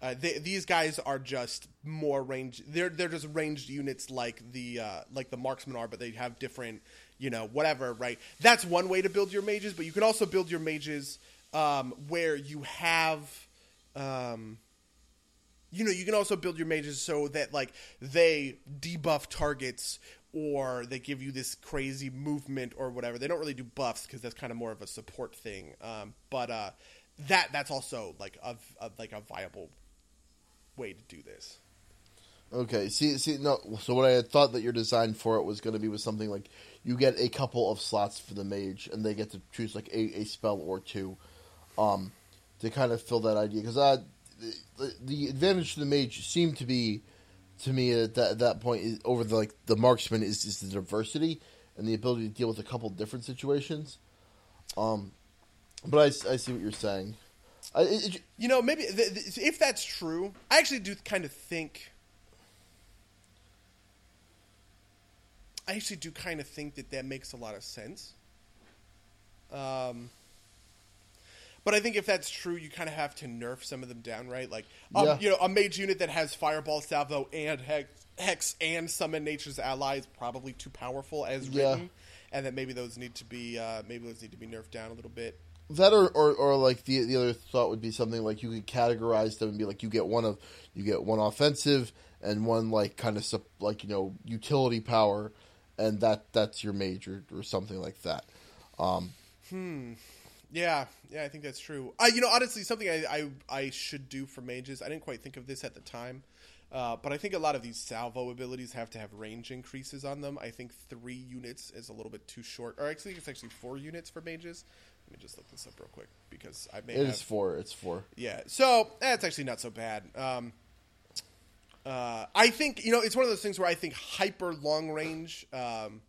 uh, they, these guys are just more range. They're they're just ranged units like the uh, like the marksmen are, but they have different, you know, whatever, right? That's one way to build your mages, but you can also build your mages um, where you have. Um, you know, you can also build your mages so that like they debuff targets or they give you this crazy movement or whatever. They don't really do buffs because that's kind of more of a support thing. Um, but uh, that that's also like a, a like a viable way to do this. Okay, see, see, no. So what I had thought that your design for it was going to be was something like you get a couple of slots for the mage, and they get to choose like a, a spell or two, um, to kind of fill that idea. Because uh, the, the advantage to the mage seemed to be, to me at that, at that point is, over the like the marksman is, is the diversity and the ability to deal with a couple different situations. Um, but I, I see what you're saying. I, it- You know, maybe th- th- if that's true, I actually do kind of think. I actually do kind of think that that makes a lot of sense. Um, but I think if that's true, you kind of have to nerf some of them down, right? Like, um, Yeah. you know, a mage unit that has Fireball, Salvo, and Hex, Hex and Summon Nature's Ally is probably too powerful as Yeah. written, and that maybe those need to be uh, maybe those need to be nerfed down a little bit. That or, or, or like the the other thought would be something like you could categorize them and be like you get one of you get one offensive and one like kind of sup, like you know utility power and that that's your major or something like that. Yeah, yeah, I think that's true. I, you know, honestly, something I, I I should do for mages. I didn't quite think of this at the time, uh, but I think a lot of these salvo abilities have to have range increases on them. I think three units is a little bit too short, or actually, it's actually four units for mages. Let me just look this up real quick because I may It have. is four. It's four. Yeah, so that's actually not so bad. Um, uh, I think you know it's one of those things where I think hyper long range um,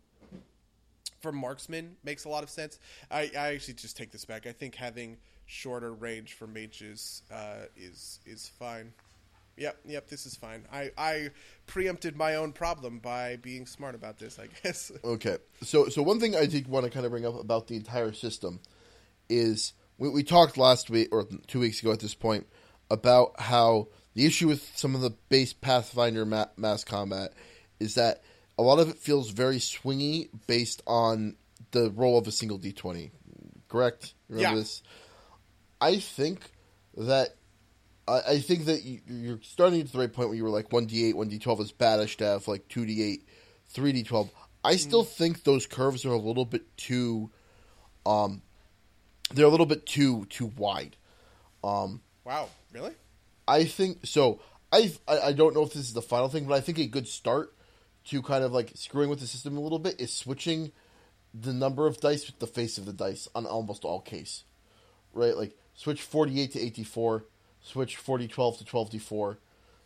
for marksmen makes a lot of sense. I, I actually just take this back. I think having shorter range for mages uh, is is fine. Yep, yep, this is fine. I, I preempted my own problem by being smart about this. I guess. Okay, so so one thing I did want to kind of bring up about the entire system is we, we talked last week or two weeks ago at this point about how the issue with some of the base Pathfinder ma- mass combat is that a lot of it feels very swingy based on the roll of a single d twenty. Correct? Remember Yeah. this? I think that I, I think that you, you're starting at the right point where you were like one d eight, one d twelve is baddish to have like two d eight, three d twelve. I still think those curves are a little bit too, um, they're a little bit too too wide. Um, wow, really? I think so. I I I don't know if this is the final thing, but I think a good start to kind of like screwing with the system a little bit is switching the number of dice with the face of the dice on almost all case. Right? Like switch 48 to 84, switch 4012 to 12d4,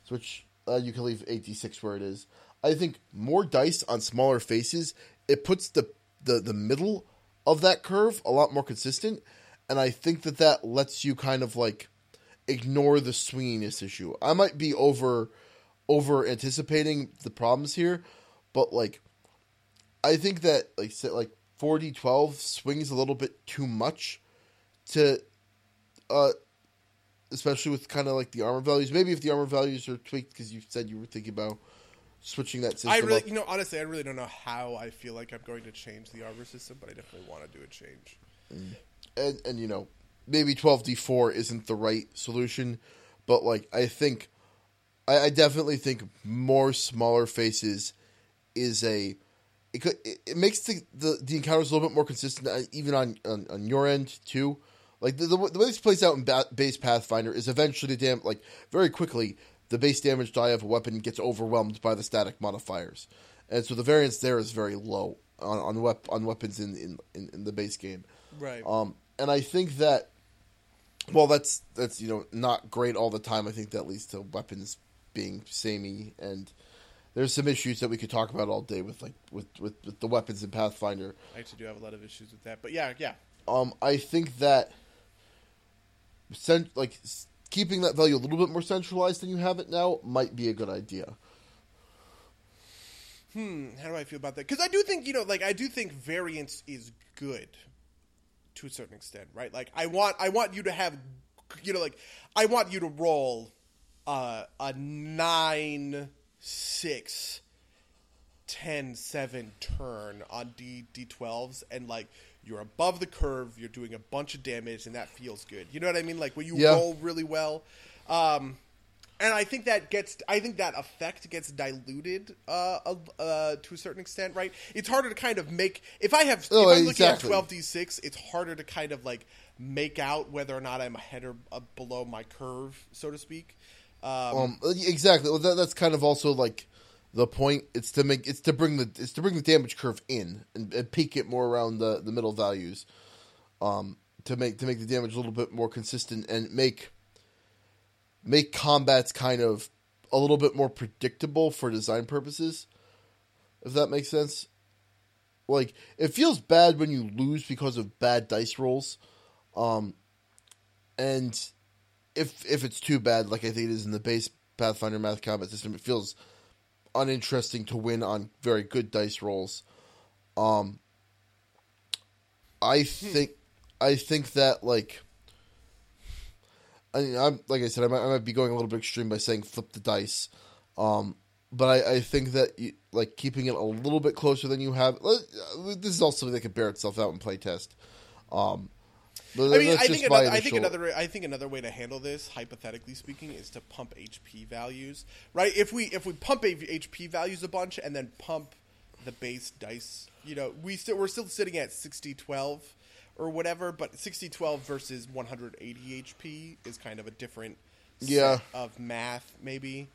switch uh, you can leave 8d6 where it is. I think more dice on smaller faces, it puts the the the middle of that curve a lot more consistent and I think that that lets you kind of like ignore the swinginess issue. I might be over over anticipating the problems here, but like I think that like like 40 12 swings a little bit too much to uh especially with kind of like the armor values. Maybe if the armor values are tweaked cuz you said you were thinking about switching that system. I really, up. you know, honestly, I really don't know how I feel like I'm going to change the armor system, but I definitely want to do a change. and and you know maybe 12d4 isn't the right solution but like i think i, I definitely think more smaller faces is a it, could, it, it makes the, the the encounters a little bit more consistent uh, even on on, on your end too like the, the, the way this plays out in ba- base pathfinder is eventually the dam like very quickly the base damage die of a weapon gets overwhelmed by the static modifiers and so the variance there is very low on on, wep- on weapons in, in, in, in the base game Right. um, and I think that, well, that's that's you know not great all the time. I think that leads to weapons being samey, and there's some issues that we could talk about all day with like with with, with the weapons in Pathfinder. I actually do have a lot of issues with that, but yeah, yeah. Um, I think that, cent- like keeping that value a little bit more centralized than you have it now might be a good idea. Hmm, how do I feel about that? Because I do think you know, like I do think variance is good to a certain extent, right? Like I want, I want you to have, you know, like I want you to roll uh, a nine, six, 10, 7 turn on D D12s, and like you're above the curve, you're doing a bunch of damage, and that feels good. You know what I mean? Like when you Yeah. roll really well. Um, and I think that gets, I think that effect gets diluted uh, uh, to a certain extent, right? It's harder to kind of make. If I have, Oh, if I'm looking at exactly. twelve d six, it's harder to kind of like make out whether or not I'm ahead or uh, below my curve, so to speak. Um, Um, exactly. Well, that, that's kind of also like the point. It's to make it's to bring the it's to bring the damage curve in and, and peak it more around the, the middle values, um, to make to make the damage a little bit more consistent and make make combats kind of a little bit more predictable for design purposes. If that makes sense. Like it feels bad when you lose because of bad dice rolls, um, and if if it's too bad, like I think it is in the base Pathfinder mass combat system, it feels uninteresting to win on very good dice rolls. Um, I think I think that like. I mean, I'm like I said, I might, I might be going a little bit extreme by saying flip the dice, um, but I, I think that you, like keeping it a little bit closer than you have. This is also something that could bear itself out in playtest. Um, but I mean, I think another, I think initial- another I think another way to handle this, hypothetically speaking, is to pump HP values. Right? If we if we pump HP values a bunch and then pump the base dice, you know, we still we're still sitting at 60 12 or whatever, but 60 12 versus 180 HP is kind of a different set Yeah. of math maybe.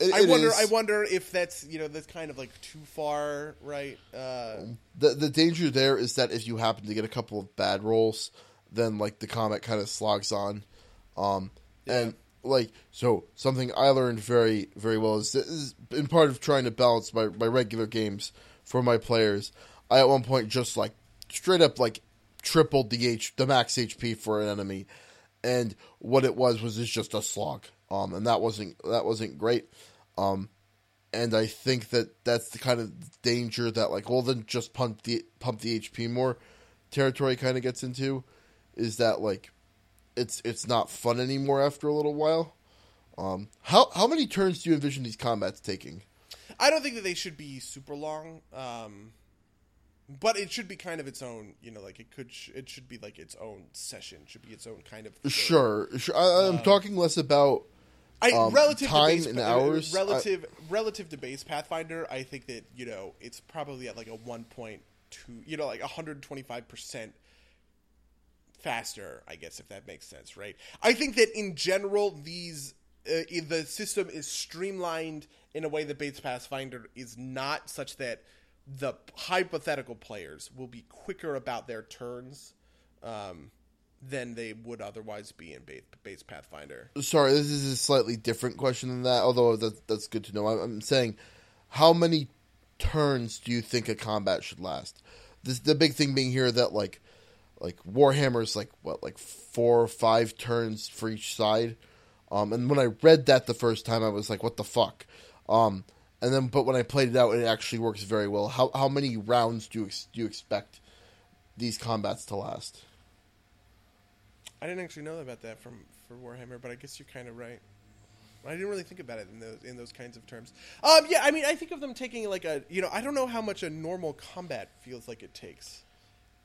It- I it wonder. is. I wonder if that's you know that's kind of like too far, right? Uh, the the danger there is that if you happen to get a couple of bad rolls, then like the comet kind of slogs on, um, and like so something I learned very very well is, is in part of trying to balance my my regular games for my players. I at one point just like straight up like tripled the h the max HP for an enemy, and what it was was is just a slog, um, and that wasn't that wasn't great. Um, and I think that that's the kind of danger that like well then just pump the pump the HP more territory kind of gets into is that like it's it's not fun anymore after a little while. Um, how how many turns do you envision these combats taking? I don't think that they should be super long, um, but it should be kind of its own. You know, like it could. Sh- it should be like its own session. Should be its own kind of. thing. Sure, sure. I, I'm talking less about I, Um, relative time to base, and hours, Relative relative to base Pathfinder, I think that you know it's probably at like a one point two. You know, like 125 percent faster. I guess if that makes sense, right? I think that in general, these uh, the system is streamlined in a way that base Pathfinder is not, such that the hypothetical players will be quicker about their turns. Um, than they would otherwise be in base Pathfinder. sorry, this is a slightly different question than that. Although that, that's good to know. I'm, I'm saying, how many turns do you think a combat should last? This the big thing being here that like, like Warhammer's like what like four or five turns for each side. Um, and when I read that the first time, I was like, what the fuck? Um, and then but when I played it out, it actually works very well. How how many rounds do you ex- do you expect these combats to last? I didn't actually know about that from for Warhammer, but I guess you're kind of right. I didn't really think about it in those in those kinds of terms. Um, yeah, I mean, I think of them taking like a you know, I don't know how much a normal combat feels like it takes,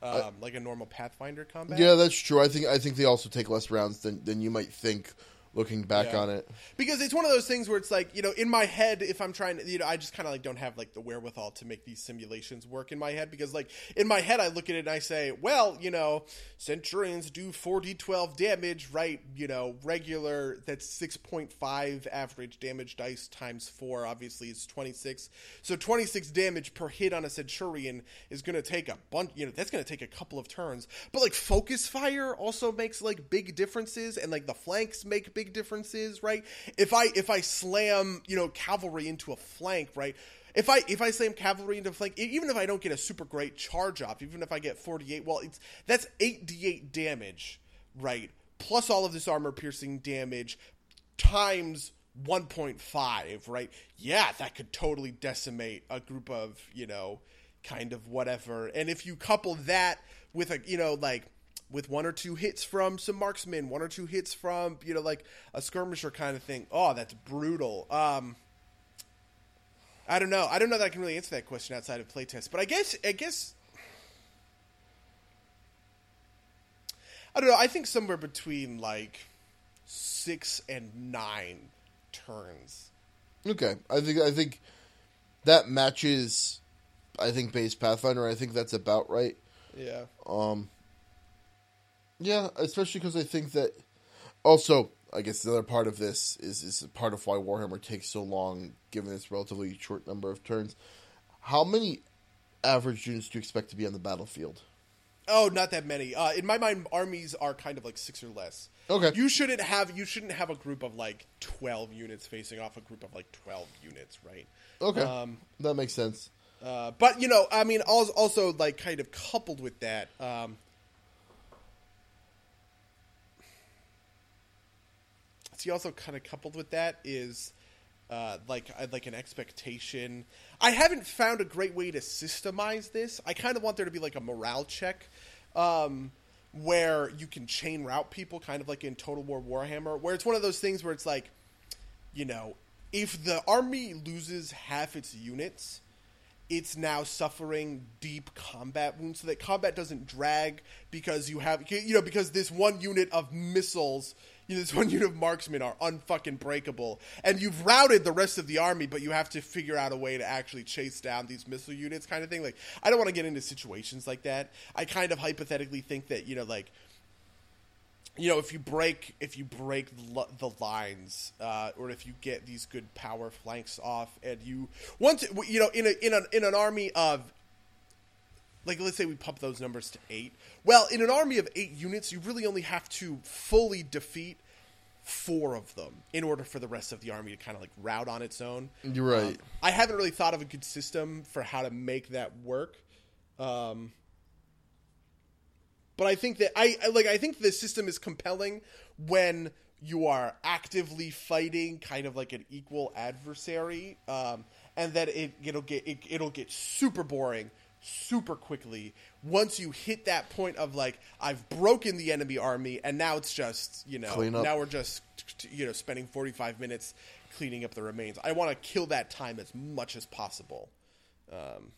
um, like a normal Pathfinder combat. Yeah, that's true. I think I think they also take less rounds than than you might think looking back Yeah. on it. because it's one of those things where it's like you know in my head if i'm trying to you know i just kind of like don't have like the wherewithal to make these simulations work in my head because like in my head i look at it and i say well you know centurions do 4d12 damage right you know regular that's 6.5 average damage dice times 4 obviously is 26 so 26 damage per hit on a centurion is going to take a bunch you know that's going to take a couple of turns but like focus fire also makes like big differences and like the flanks make big differences right if i if i slam you know cavalry into a flank right if I if I slam cavalry into a flank, even if I don't get a super great charge off, even if I get forty eight, well, it's that's eight d eight damage, right? Plus all of this armor piercing damage times 1.5, right? Yeah, that could totally decimate a group of, you know, kind of whatever. And if you couple that with a, you know, like with one or two hits from some marksmen, one or two hits from, you know, like a skirmisher kind of thing. Oh, that's brutal. Um I don't know. I don't know that I can really answer that question outside of playtest, but I guess I guess I don't know. I think somewhere between like six and nine turns. Okay, I think I think that matches. I think base Pathfinder. I think that's about right. Yeah. Um, yeah, especially because I think that. Also, I guess the other part of this is is part of why Warhammer takes so long, given its relatively short number of turns. How many average units do you expect to be on the battlefield? Oh, not that many. Uh, in my mind, armies are kind of like six or less. Okay. You shouldn't have you shouldn't have a group of like twelve units facing off a group of like twelve units, right? Okay, Um, that makes sense. Uh, but you know, I mean, also, also like kind of coupled with that, um, see, also kind of coupled with that is uh, like like an expectation. I haven't found a great way to systemize this. I kind of want there to be like a morale check. Um, where you can chain route people, kind of like in Total War Warhammer, where it's one of those things where it's like, you know, if the army loses half its units, it's now suffering deep combat wounds so that combat doesn't drag because you have you know because this one unit of missiles this one unit of marksmen are unfucking breakable and you've routed the rest of the army but you have to figure out a way to actually chase down these missile units kind of thing. Like i don't want to get into situations like that. I kind of hypothetically think that you know like you know if you break if you break the lines uh, or if you get these good power flanks off and you once you know in a in an in an army of like let's say we pump those numbers to eight well in an army of eight units you really only have to fully defeat four of them in order for the rest of the army to kind of like route on its own You're right. um, I haven't really thought of a good system for how to make that work. Um, but I think that I I- like I think the system is compelling when you are actively fighting kind of like an equal adversary um, and that it it'll get it, it'll get super boring super quickly once you hit that point of like I've broken the enemy army and now it's just you know now we're just you know spending 45 minutes cleaning up the remains. I want to kill that time as much as possible. Um,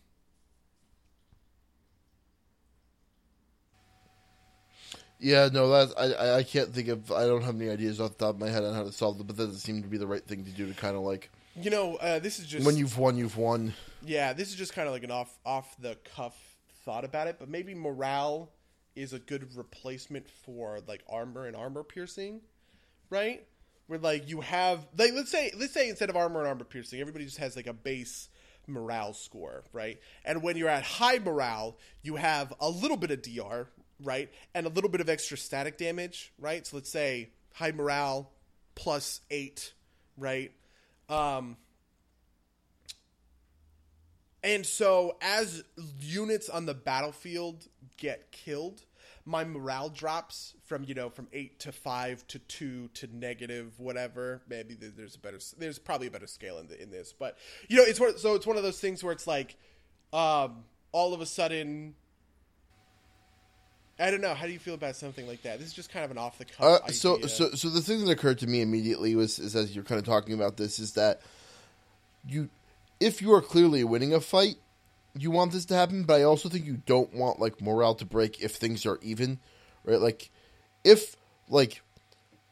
Yeah, no, that's I, I- I can't think of I don't have any ideas off the top of my head on how to solve it, but that doesn't seem to be the right thing to do to kind of like you know, uh, this is just when you've won, you've won. yeah, this is just kind of like an off off the cuff thought about it, but maybe morale is a good replacement for like armor and armor piercing, right? Where like you have like let's say let's say instead of armor and armor piercing, everybody just has like a base morale score, right? And when you're at high morale, you have a little bit of DR, right? And a little bit of extra static damage, right? So let's say high morale plus 8, right? Um and so, as units on the battlefield get killed, my morale drops from you know from eight to five to two to negative whatever. Maybe there's a better, there's probably a better scale in the, in this, but you know it's so it's one of those things where it's like, um, all of a sudden, I don't know. How do you feel about something like that? This is just kind of an off the cuff. Uh, so, so, so the thing that occurred to me immediately was, is as you're kind of talking about this, is that you, if you are clearly winning a fight, you want this to happen. But I also think you don't want like morale to break if things are even, right? Like, if like,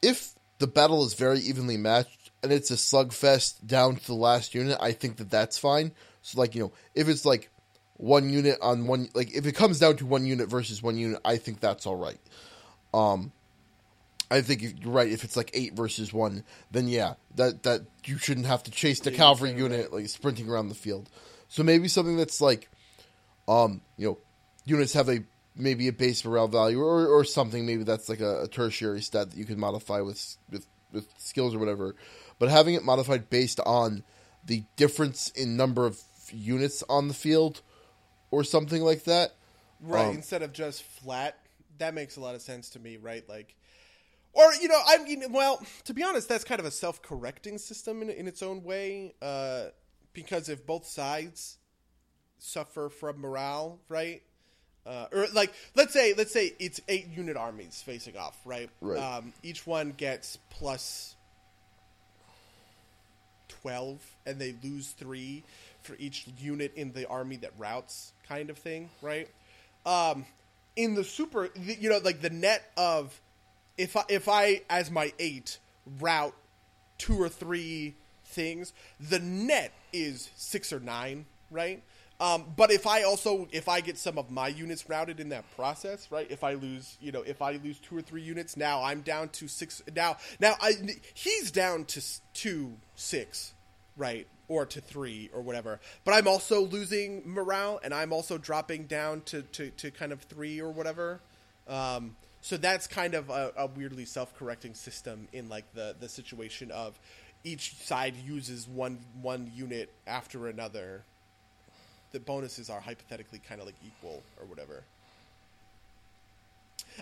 if the battle is very evenly matched and it's a slugfest down to the last unit, I think that that's fine. So, like, you know, if it's like one unit on one like if it comes down to one unit versus one unit i think that's all right. Um i think if, you're right if it's like eight versus one then yeah that that you shouldn't have to chase the Yeah, cavalry unit like sprinting around the field. So maybe something that's like um you know units have a maybe a base morale value or or something maybe that's like a, a tertiary stat that you can modify with with with skills or whatever. But having it modified based on the difference in number of units on the field or something like that. right um, instead of just flat. That makes a lot of sense to me, right? Like, or you know, I mean, well, to be honest, that's kind of a self-correcting system in, in its own way, uh, because if both sides suffer from morale, right? Uh, or like, let's say, let's say it's eight unit armies facing off, right? Right. Um, each one gets plus twelve, and they lose three for each unit in the army that routes, kind of thing, right? Um, in the super, you know, like the net of if I, if I as my eight route two or three things, the net is six or nine, right? Um, but if I also if I get some of my units routed in that process, right? If I lose, you know, if I lose two or three units, now I'm down to six. Now, now I he's down to to six, right? Or to three or whatever. But I'm also losing morale, and I'm also dropping down to to, to kind of three or whatever. Um, so that's kind of a, a weirdly self-correcting system in like the the situation of each side uses one one unit after another. The bonuses are hypothetically kind of like equal or whatever.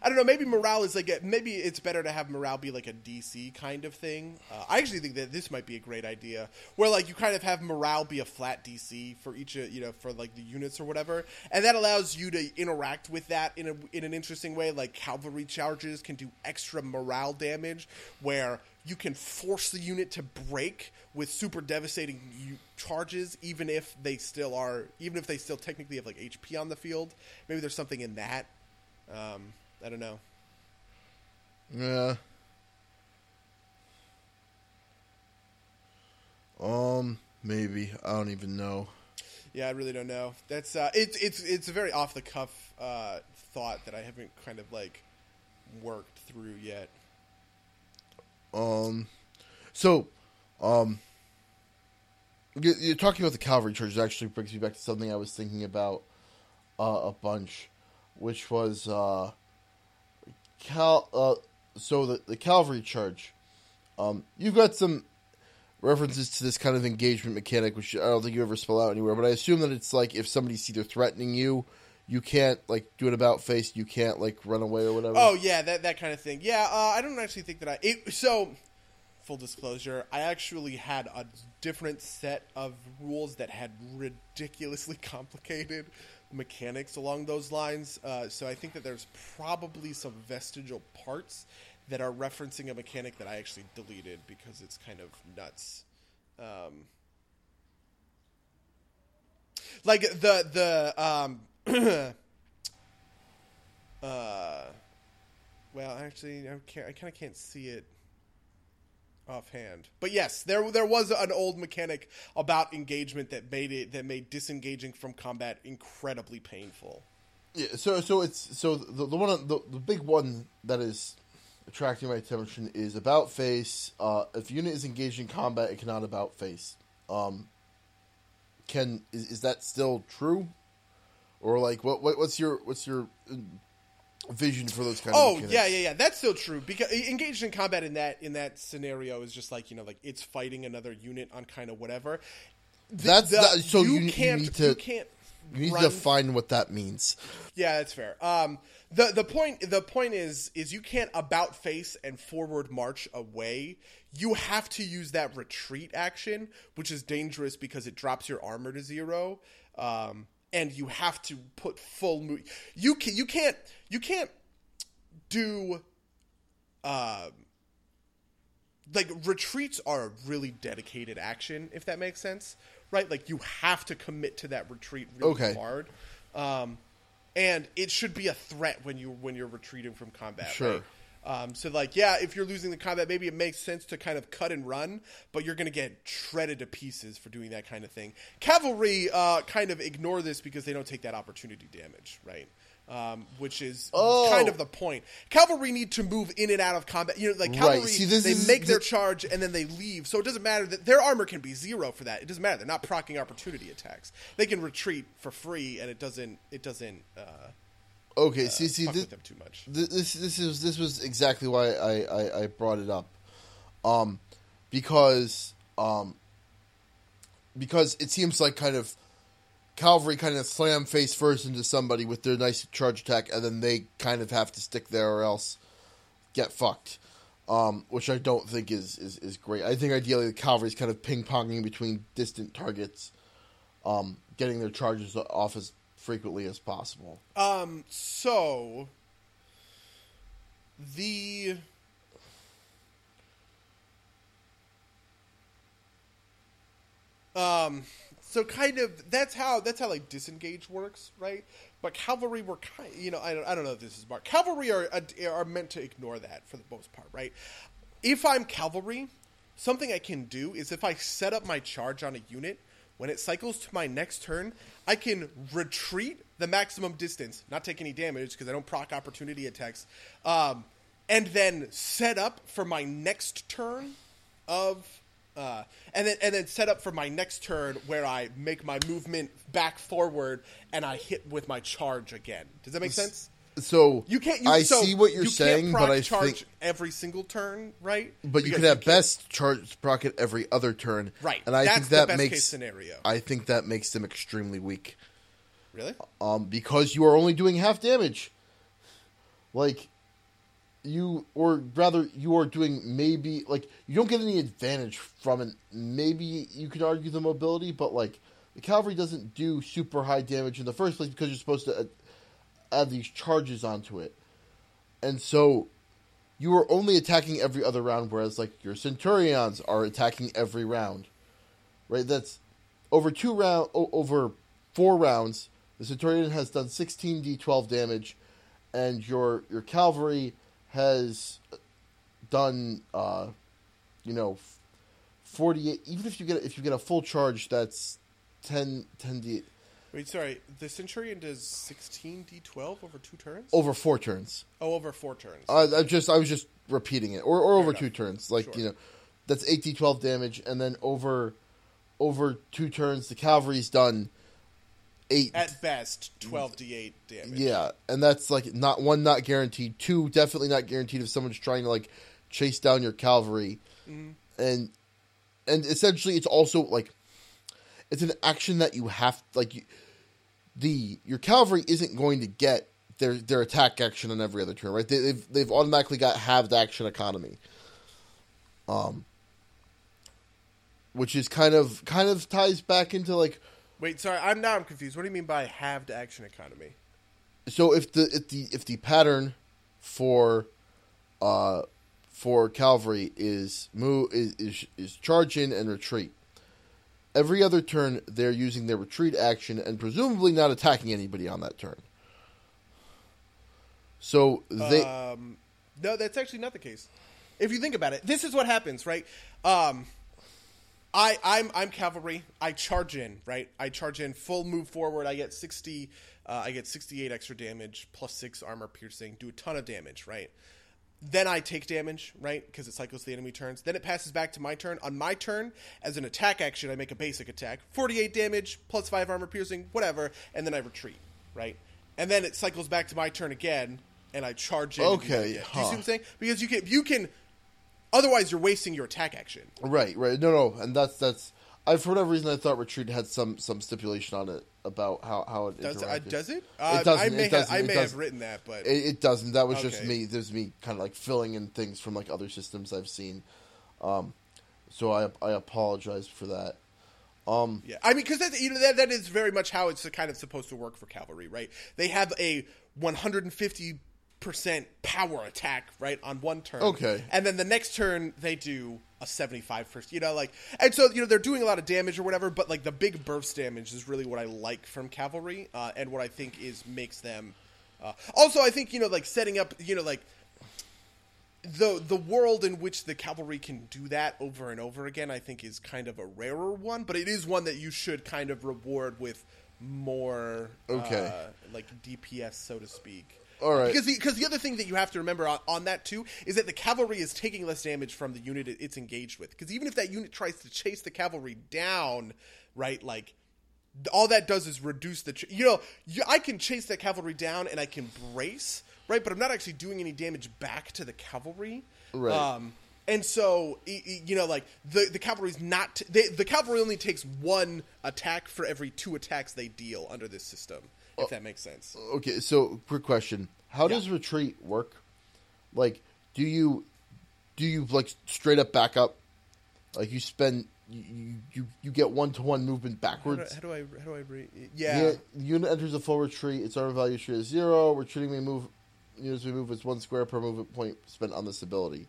I don't know. Maybe morale is like a, maybe it's better to have morale be like a DC kind of thing. Uh, I actually think that this might be a great idea, where like you kind of have morale be a flat DC for each, uh, you know, for like the units or whatever, and that allows you to interact with that in a in an interesting way. Like cavalry charges can do extra morale damage, where you can force the unit to break with super devastating charges, even if they still are, even if they still technically have like HP on the field. Maybe there's something in that. Um, I don't know. Yeah. Um, maybe I don't even know. Yeah, I really don't know. That's uh, it's it's it's a very off the cuff uh, thought that I haven't kind of like worked through yet. Um, so, um, you- you're talking about the cavalry charges. Actually, brings me back to something I was thinking about uh, a bunch, which was uh, cal. Uh, so the the cavalry charge. Um, you've got some references to this kind of engagement mechanic, which I don't think you ever spell out anywhere. But I assume that it's like if somebody's either threatening you, you can't like do an about face. You can't like run away or whatever. Oh yeah, that that kind of thing. Yeah, uh, I don't actually think that I. It, so, full disclosure, I actually had a different set of rules that had ridiculously complicated mechanics along those lines. Uh, so I think that there's probably some vestigial parts that are referencing a mechanic that I actually deleted because it's kind of nuts. Um, like the the um, uh, well, actually, I. I kind of can't see it offhand. But yes, there there was an old mechanic about engagement that made it that made disengaging from combat incredibly painful. Yeah, so so it's so the, the one the, the big one that is attracting my attention is about face. Uh, if unit is engaged in combat, it cannot about face. Um, can is, is that still true, or like what, what what's your what's your vision for those kind of? Oh yeah, yeah, yeah. That's still true because engaged in combat in that in that scenario is just like you know like it's fighting another unit on kind of whatever. The- That's the- that- so you- you can't need to- you can't You need run to define what that means. Yeah, that's fair. Um, the the point the point is is you can't about face and forward march away. You have to use that retreat action, which is dangerous because it drops your armor to zero. Um, and you have to put full move. You can you can't you can't do. Uh, like retreats are a really dedicated action, if that makes sense, right? Like you have to commit to that retreat really Okay. hard, um, and it should be a threat when you when you're retreating from combat. Sure. right? Um, so like yeah, if you're losing the combat, maybe it makes sense to kind of cut and run, but you're going to get shredded to pieces for doing that kind of thing. Cavalry uh, kind of ignore this because they don't take that opportunity damage, right? Um, which is Oh. kind of the point. Cavalry need to move in and out of combat. You know, like Right. cavalry, See, this they is- make their charge and then they leave. So it doesn't matter that their armor can be zero for that. It doesn't matter. They're not procking opportunity attacks. They can retreat for free, and it doesn't. It doesn't uh, Okay, see, see, this, them too much. th- this this is this was exactly why I, I, I brought it up, um, because um, because it seems like kind of cavalry kind of slam face first into somebody with their nice charge attack, and then they kind of have to stick there or else get fucked. Um, which I don't think is, is, is great. I think ideally the cavalry's kind of ping ponging between distant targets, um, getting their charges off as frequently as possible. Um. So the um. So kind of that's how that's how like disengage works, right? But cavalry were kind, you know, I don't, I don't know if this is smart. Cavalry are are meant to ignore that for the most part, right? If I'm cavalry, something I can do is if I set up my charge on a unit, when it cycles to my next turn, I can retreat the maximum distance, not take any damage because I don't proc opportunity attacks, um, and then set up for my next turn of. Uh, and then and then set up for my next turn where I make my movement back forward and I hit with my charge again. Does that make sense? So You can't. You, I so see what you're you saying, but I charge think, every single turn, right? but you Because could have can't- best charge sprocket every other turn, Right. And I That's think the that best makes case scenario. I think that makes them extremely weak, Really? um, because you are only doing half damage. Like you, or rather, you are doing maybe like you don't get any advantage from it. Maybe you could argue the mobility, but like the cavalry doesn't do super high damage in the first place because you're supposed to add, these charges onto it, and so you are only attacking every other round, whereas like your centurions are attacking every round, right? That's over two round o- over four rounds. The centurion has done sixteen d12 damage, and your your cavalry has done uh, you know forty eight. Even if you get if you get a full charge, that's 10, 10 d Wait, sorry. The Centurion does sixteen d12 over two turns. over four turns. Oh, over four turns. I, I just I was just repeating it, or or over enough. two turns. Like Sure. you know, that's eight d twelve damage, and then over over two turns, the cavalry's done eight. At best, twelve d8 damage. yeah, and that's like not one not guaranteed, two definitely not guaranteed if someone's trying to like chase down your cavalry, Mm-hmm. and and essentially it's also like it's an action that you have like you, the your cavalry isn't going to get their their attack action on every other turn, right? They, they've they've automatically got halved action economy, um, which is kind of kind of ties back into like Wait, sorry. I'm now I'm confused. What do you mean by halved action economy? so if the if the if the pattern for uh for cavalry is move is, is is charge in and retreat. Every other turn, they're using their retreat action and presumably not attacking anybody on that turn. So they Um, no, that's actually not the case. If you think about it, this is what happens, right? Um, I I'm I'm cavalry. I charge in, right? I charge in full move forward. I get sixty. Uh, I get sixty eight extra damage plus six armor piercing. Do a ton of damage, right? Then I take damage, right? Because it cycles the enemy turns. Then it passes back to my turn. On my turn, as an attack action, I make a basic attack. 48 damage, plus 5 armor piercing, whatever. And then I retreat, right? And then it cycles back to my turn again, and I charge in. and do that Okay, again. Do you see what I'm saying? Because you can, you can. Otherwise, you're wasting your attack action. right right no no and that's that's I for whatever reason I thought retreat had some some stipulation on it about how how it Does, interacted. does it? Uh, It doesn't, I may, it doesn't, have, I it may have written that, but It, it doesn't. That was just me. There's me kind of like filling in things from like other systems I've seen. Um, so I I apologize for that. Um, Yeah, I mean, because that you know that that is very much how it's kind of supposed to work for cavalry, right? They have a 150 percent power attack, right, on one turn. Okay. and then the next turn they do a 75 first. You know, like, and so you know they're doing a lot of damage or whatever, but like the big burst damage is really what I like from cavalry, uh, and what I think is makes them. Uh, also, I think you know, like setting up, you know, like the the world in which the cavalry can do that over and over again, I think, is kind of a rarer one, but it is one that you should kind of reward with more Okay. uh, like DPS, so to speak. All right. Because the, because the other thing that you have to remember on, on that too is that the cavalry is taking less damage from the unit it's engaged with. Because even if that unit tries to chase the cavalry down, right, like all that does is reduce the ch- you know you, i can chase that cavalry down and i can brace right but i'm not actually doing any damage back to the cavalry Right. um and so you know like the the cavalry's not t- they, the cavalry only takes one attack for every two attacks they deal under this system Oh. if that makes sense Okay, so quick question: How does retreat work? Like, do you do you like straight up back up? Like you spend you you, you get one to one movement how do, backwards. how do i how do i re- Yeah. yeah unit enters a full retreat. Its armor value is zero. Retreating may move. Units may move its one square per movement point spent on this ability.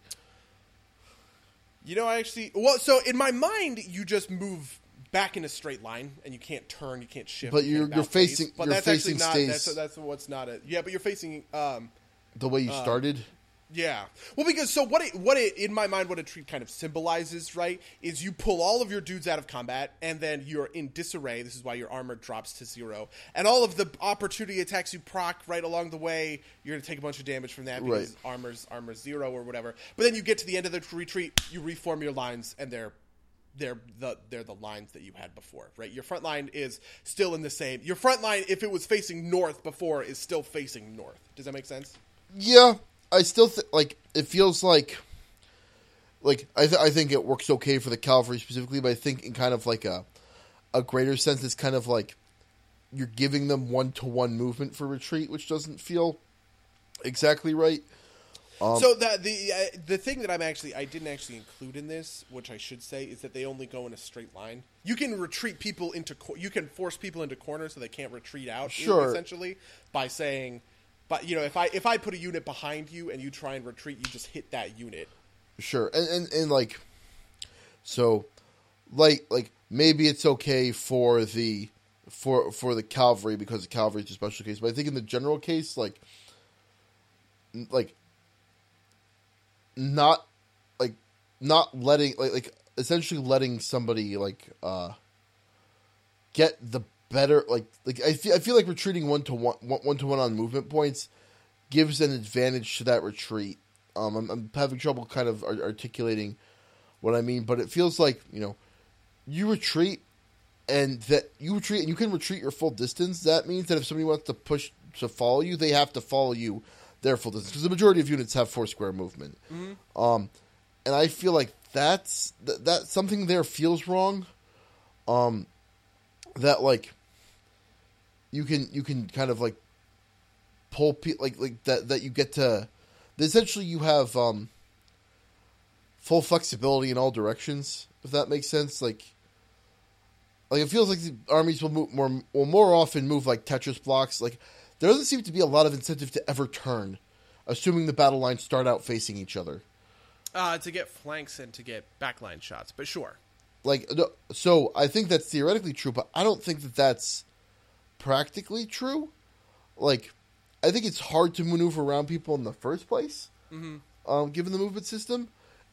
You know, I actually well, so in my mind, you just move back in a straight line, and you can't turn, you can't shift. But you you're- you're facing- But you're that's facing actually not. stays- That's, that's what's not it. Yeah, but you're facing. um The way you started. Yeah. Well, because so what it what it in my mind what a treat kind of symbolizes, right, is you pull all of your dudes out of combat and then you're in disarray. This is why your armor drops to zero, and all of the opportunity attacks you proc right along the way, you're gonna take a bunch of damage from that because Right. armor's armor zero or whatever. But then you get to the end of the retreat, you reform your lines, and they're they're the they're the lines that you had before, right? Your front line is still in the same. Your front line, if it was facing north before, is still facing north. Does that make sense? Yeah, I still th- like. It feels like, like I th- I think it works okay for the cavalry specifically, but I think in kind of like a a greater sense, it's kind of like you're giving them one to one movement for retreat, which doesn't feel exactly right. Um, so the the uh, the thing that I'm actually I didn't actually include in this, which I should say, is that they only go in a straight line. You can retreat people into cor- you can force people into corners so they can't retreat out. Sure. essentially by saying, but you know if I if I put a unit behind you and you try and retreat, you just hit that unit. Sure, and, and and like, so, like like maybe it's okay for the for for the cavalry because the cavalry is a special case, but I think in the general case, like, like, not like not letting like like essentially letting somebody like uh get the better like like I feel I feel like retreating one to one one to one on movement points gives an advantage to that retreat. Um, I'm, I'm having trouble kind of articulating what I mean, but it feels like you know you retreat and that you retreat and you can retreat your full distance. That means that if somebody wants to push to follow you, they have to follow you their full distance because the majority of units have four square movement. Um, and I feel like that's that, that something there feels wrong. Um, that like you can you can kind of like pull pe- like like that that you get to essentially you have um full flexibility in all directions if that makes sense like like it feels like the armies will move more will more often move like tetris blocks like there doesn't seem to be a lot of incentive to ever turn assuming the battle lines start out facing each other. Uh, to get flanks and to get backline shots, but sure. like no- so i think that's theoretically true but i don't think that that's practically true. Like i think it's hard to maneuver around people in the first place um, given the movement system.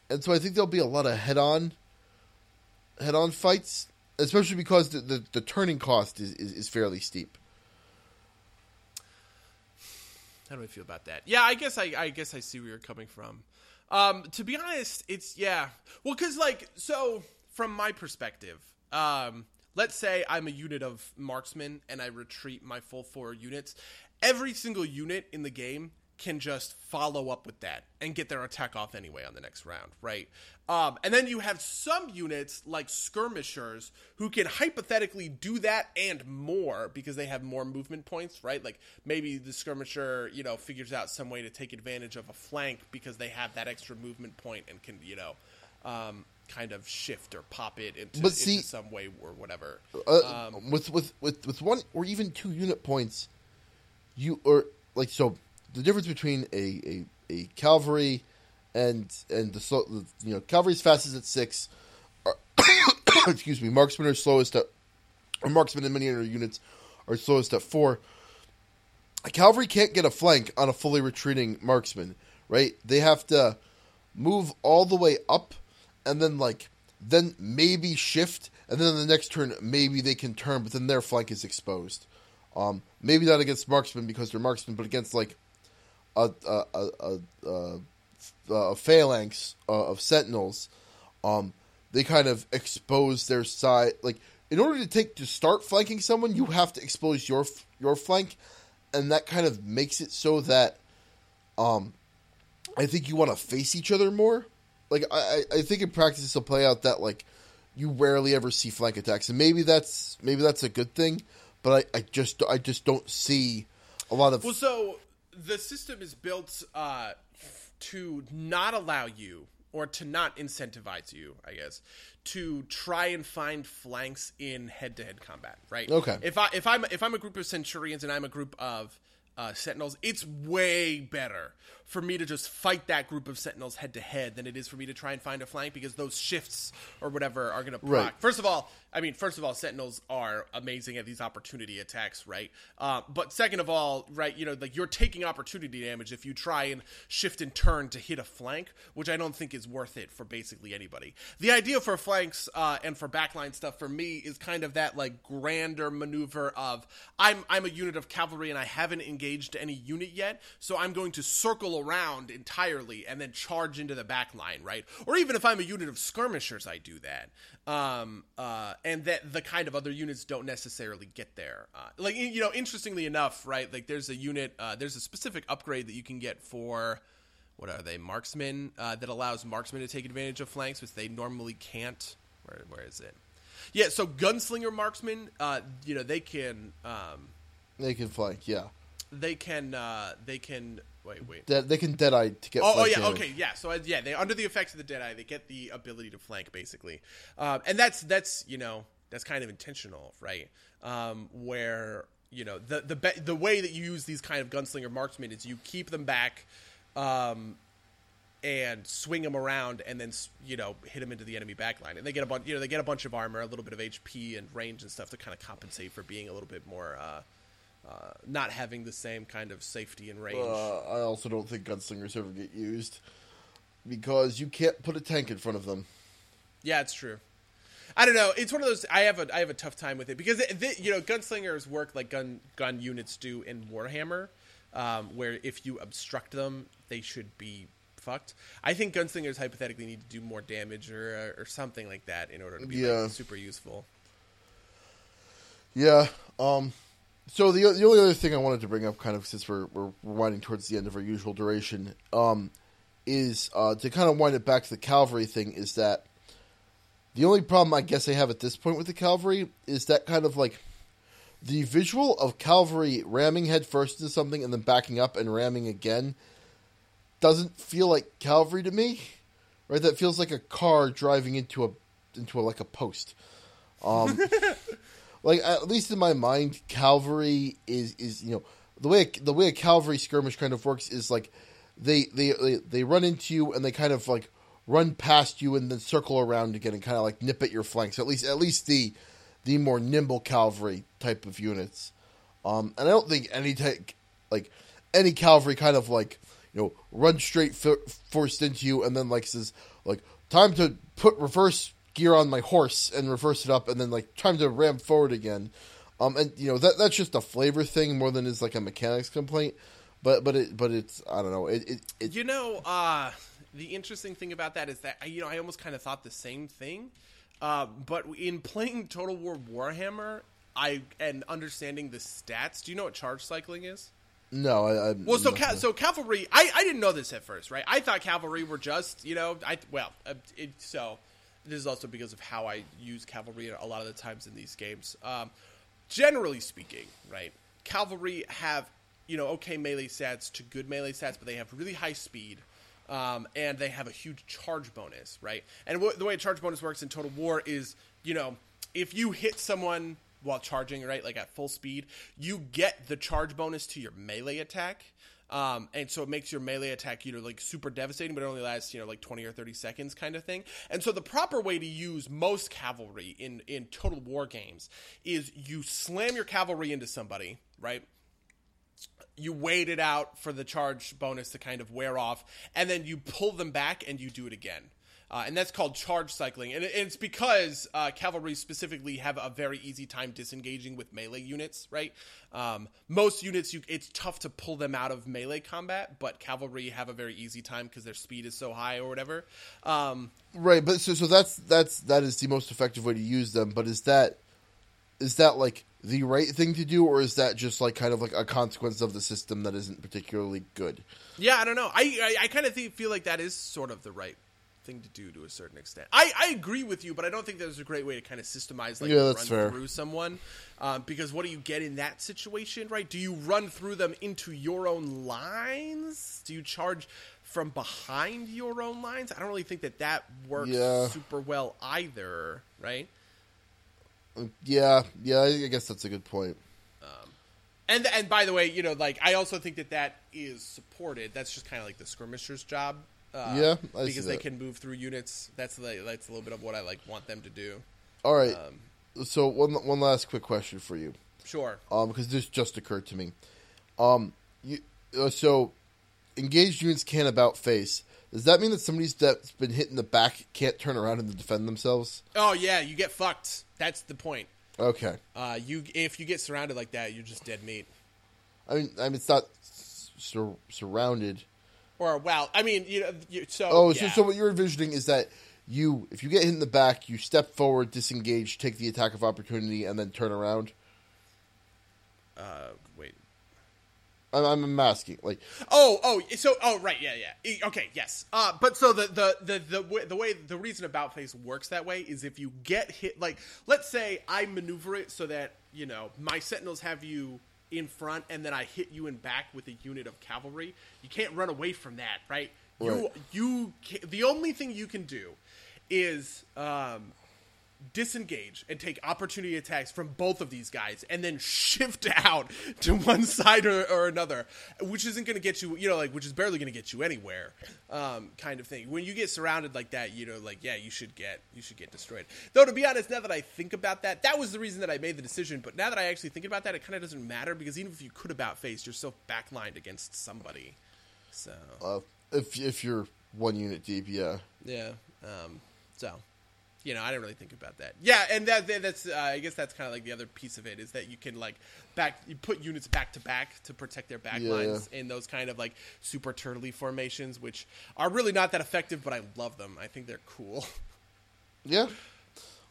And so i think there'll be a lot of head-on head-on fights especially because the, the, the turning cost is, is, is fairly steep How do I feel about that? Yeah, I guess I, I guess I see where you're coming from. Um, to be honest, it's yeah. Well, because like so, from my perspective, um, let's say I'm a unit of marksmen and I retreat my full four units. Every single unit in the game can just follow up with that and get their attack off anyway on the next round, right? Um, and then you have some units like skirmishers who can hypothetically do that and more because they have more movement points, right? Like maybe the skirmisher, you know, figures out some way to take advantage of a flank because they have that extra movement point and can, you know, um, kind of shift or pop it into, But see- into some way or whatever. Uh, Um, with with with with one or even two unit points, you or like so the difference between a a, a cavalry and and the, you know cavalry's fastest at six. Are, excuse me, marksmen are slowest at or marksmen and many other units are slowest at four. A cavalry can't get a flank on a fully retreating marksman, right? They have to move all the way up and then like then maybe shift and then the next turn maybe they can turn but then their flank is exposed um maybe not against marksmen because they're marksmen but against like a a a, a, a, phalanx uh, of sentinels um they kind of expose their side like in order to take to start flanking someone you have to expose your your flank and that kind of makes it so that um I think you want to face each other more. Like I, I I think in practice it'll play out that like you rarely ever see flank attacks, and maybe that's maybe that's a good thing. But I, I just I just don't see a lot of Well, so the system is built uh, to not allow you, or to not incentivize you, I guess, to try and find flanks in head-to-head combat. Right? Okay. If I if I'm if I'm a group of Centurions and I'm a group of uh, Sentinels, it's way better for me to just fight that group of Sentinels head to head than it is for me to try and find a flank because those shifts or whatever are going to proc. Right. First of all, I mean, first of all, Sentinels are amazing at these opportunity attacks, right? Uh, but second of all, right, you know, like you're taking opportunity damage if you try and shift and turn to hit a flank, which I don't think is worth it for basically anybody. The idea for flanks uh, and for backline stuff for me is kind of that like grander maneuver of I'm I'm a unit of cavalry and I haven't engaged any unit yet, so I'm going to circle around entirely and then charge into the back line, right? Or even if I'm a unit of skirmishers, I do that. Um, uh, and that the kind of other units don't necessarily get there. Uh, like you know, interestingly enough, right? Like there's a unit, uh, there's a specific upgrade that you can get for what are they, marksmen, uh, that allows marksmen to take advantage of flanks, which they normally can't. Where where is it? Yeah, so gunslinger marksmen, uh, you know, they can um, they can flank. Yeah, they can uh, they can wait wait De- they can dead eye to get. Oh, oh yeah, damage. okay, yeah. So yeah, they under the effects of the Deadeye, they get the ability to flank basically, um, and that's that's you know that's kind of intentional, right? Um, where you know the the be- the way that you use these kind of gunslinger marksmen is you keep them back, um, and swing them around, and then you know hit them into the enemy backline, and they get a bunch you know they get a bunch of armor, a little bit of HP and range and stuff to kind of compensate for being a little bit more. Uh, uh, not having the same kind of safety and range. Uh, I also don't think gunslingers ever get used because you can't put a tank in front of them. Yeah, it's true. I don't know. It's one of those. I have a I have a tough time with it because it, you know gunslingers work like gun gun units do in Warhammer, um, where if you obstruct them, they should be fucked. I think gunslingers hypothetically need to do more damage or or something like that in order to be Yeah. like, super useful. Yeah. Um. So the the only other thing I wanted to bring up, kind of since we're we're winding towards the end of our usual duration, um, is uh, to kind of wind it back to the Calvary thing. Is that the only problem I guess I have at this point with the Calvary is that kind of like the visual of Calvary ramming headfirst into something and then backing up and ramming again doesn't feel like Calvary to me. Right? That feels like a car driving into a into a, like a post. Um, like at least in my mind, cavalry is is you know the way the way a cavalry skirmish kind of works is like they they they, run into you and they kind of like run past you and then circle around again and kind of like nip at your flanks. At least at least the the more nimble cavalry type of units. Um, and I don't think any type like any cavalry kind of like you know run straight f- forced into you and then like says like time to put reverse gear on my horse and reverse it up and then like time to ram forward again. Um, and you know that that's just a flavor thing more than is like a mechanics complaint. But but it but it's I don't know it it, it You know, uh, the interesting thing about that is that you know I almost kind of thought the same thing, uh, but in playing Total War Warhammer, I and understanding the stats. Do you know what charge cycling is? no I, I Well, so ca- so cavalry. I, I didn't know this at first, right? I thought cavalry were just you know I well uh, it, so this is also because of how I use cavalry a lot of the times in these games. Um, generally speaking, right? Cavalry have you know okay melee stats to good melee stats, but they have really high speed. um, and they have a huge charge bonus, right? And w- the way a charge bonus works in Total War is, you know, if you hit someone while charging, right, like at full speed, you get the charge bonus to your melee attack. Um, and so it makes your melee attack, you know, like super devastating, but it only lasts, you know, like 20 or 30 seconds kind of thing. And so the proper way to use most cavalry in, in total war games is you slam your cavalry into somebody, right? You wait it out for the charge bonus to kind of wear off, and then you pull them back and you do it again. Uh, and that's called charge cycling. And, it's because uh, cavalry specifically have a very easy time disengaging with melee units, right? Um, most units, you, it's tough to pull them out of melee combat, but cavalry have a very easy time because their speed is so high or whatever. Um, right, but so so that's that's that is the most effective way to use them. But is that is that like the right thing to do, or is that just like kind of like a consequence of the system that isn't particularly good? Yeah, I don't know. I I, I kind of feel like that is sort of the right thing to do to a certain extent. I, I agree with you, but I don't think there's a great way to kind of systemize like yeah, run fair. through someone. Um, because what do you get in that situation, right? Do you run through them into your own lines? Do you charge from behind your own lines? I don't really think that that works Yeah. super well either, right? Yeah, yeah, I guess that's a good point. And and by the way, you know, like I also think that that is supported. That's just kind of like the skirmisher's job. Uh, Yeah, I see because they can move through units. That's like, that's a little bit of what I like want them to do. All right, Um, so one one last quick question for you. Sure. um, because this just occurred to me. Um, you, uh, so engaged units can't about face. Does that mean that somebody that's been hit in the back can't turn around and defend themselves? Oh yeah, you get fucked. That's the point. Okay, Uh, you if you get surrounded like that, you're just dead meat. I mean, I mean, it's not sur- surrounded. Or well, I mean, you know, you, so Oh, yeah. so, so what you're envisioning is that you, if you get hit in the back, you step forward, disengage, take the attack of opportunity, and then turn around. uh, wait. I'm, I'm asking, like, Oh, oh, so oh, right, yeah, yeah. Okay, yes. Uh, but so the the the the way, the way the reason about face works that way is if you get hit, like let's say I maneuver it so that you know my sentinels have you in front, and then I hit you in back with a unit of cavalry. You can't run away from that, right? You Right. you ca the only thing you can do is um, disengage and take opportunity attacks from both of these guys and then shift out to one side or, or another which isn't going to get you you know like which is barely going to get you anywhere um, kind of thing when you get surrounded like that you know like yeah you should get you should get destroyed though to be honest now that i think about that that was the reason that i made the decision but now that i actually think about that it kind of doesn't matter because even if you could about face you're still backlined against somebody so uh, if if you're one unit deep, yeah. yeah. Um, so, you know, I didn't really think about that. Yeah, and that, that that's uh, I guess that's kind of like the other piece of it is that you can like back you put units back to back to protect their back Yeah, lines in those kind of like super turtley formations, which are really not that effective, but I love them. I think they're cool. Yeah.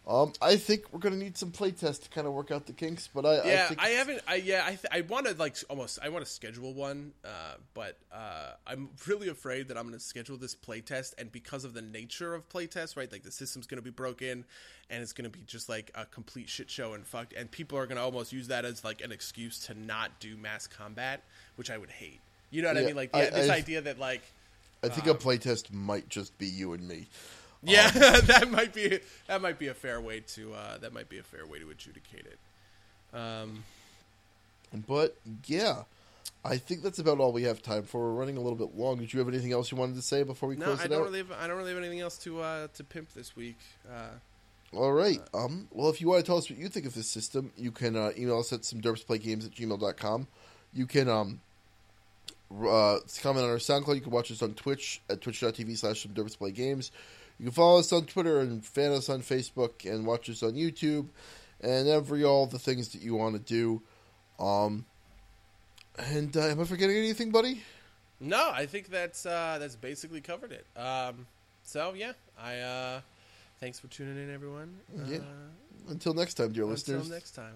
Um, I think we're gonna need some playtest to kind of work out the kinks, but I, I yeah, think I, haven't. I yeah, I th- I want to like almost. I want to schedule one, uh, but uh, I'm really afraid that I'm going to schedule this playtest, and because of the nature of playtest, right? Like the system's going to be broken, and it's going to be just like a complete shit show and fucked, and people are going to almost use that as like an excuse to not do mass combat, which I would hate. You know what I mean? Like I- this I- idea that like. I think a playtest might just be you and me. Yeah, that might be that might be a fair way to uh, that might be a fair way to adjudicate it. Um, But yeah, I think that's about all we have time for. We're running a little bit long. Did you have anything else you wanted to say before we No, close I it don't out? really. Have, I don't really have anything else to uh, to pimp this week. Uh, All right. Um, well, if you want to tell us what you think of this system, you can uh, email us at some derpsplaygames at gmail.com. You can um, uh, comment on our SoundCloud. You can watch us on Twitch at twitch.tv slash some derpsplaygames. You can follow us on Twitter and fan us on Facebook and watch us on YouTube and every all the things that you want to do. Um, and uh, am I forgetting anything, buddy? no, I think that's uh, that's basically covered it. Um, so yeah, I uh, thanks for tuning in, everyone. Yeah. Uh, Until next time, dear until listeners. Until next time.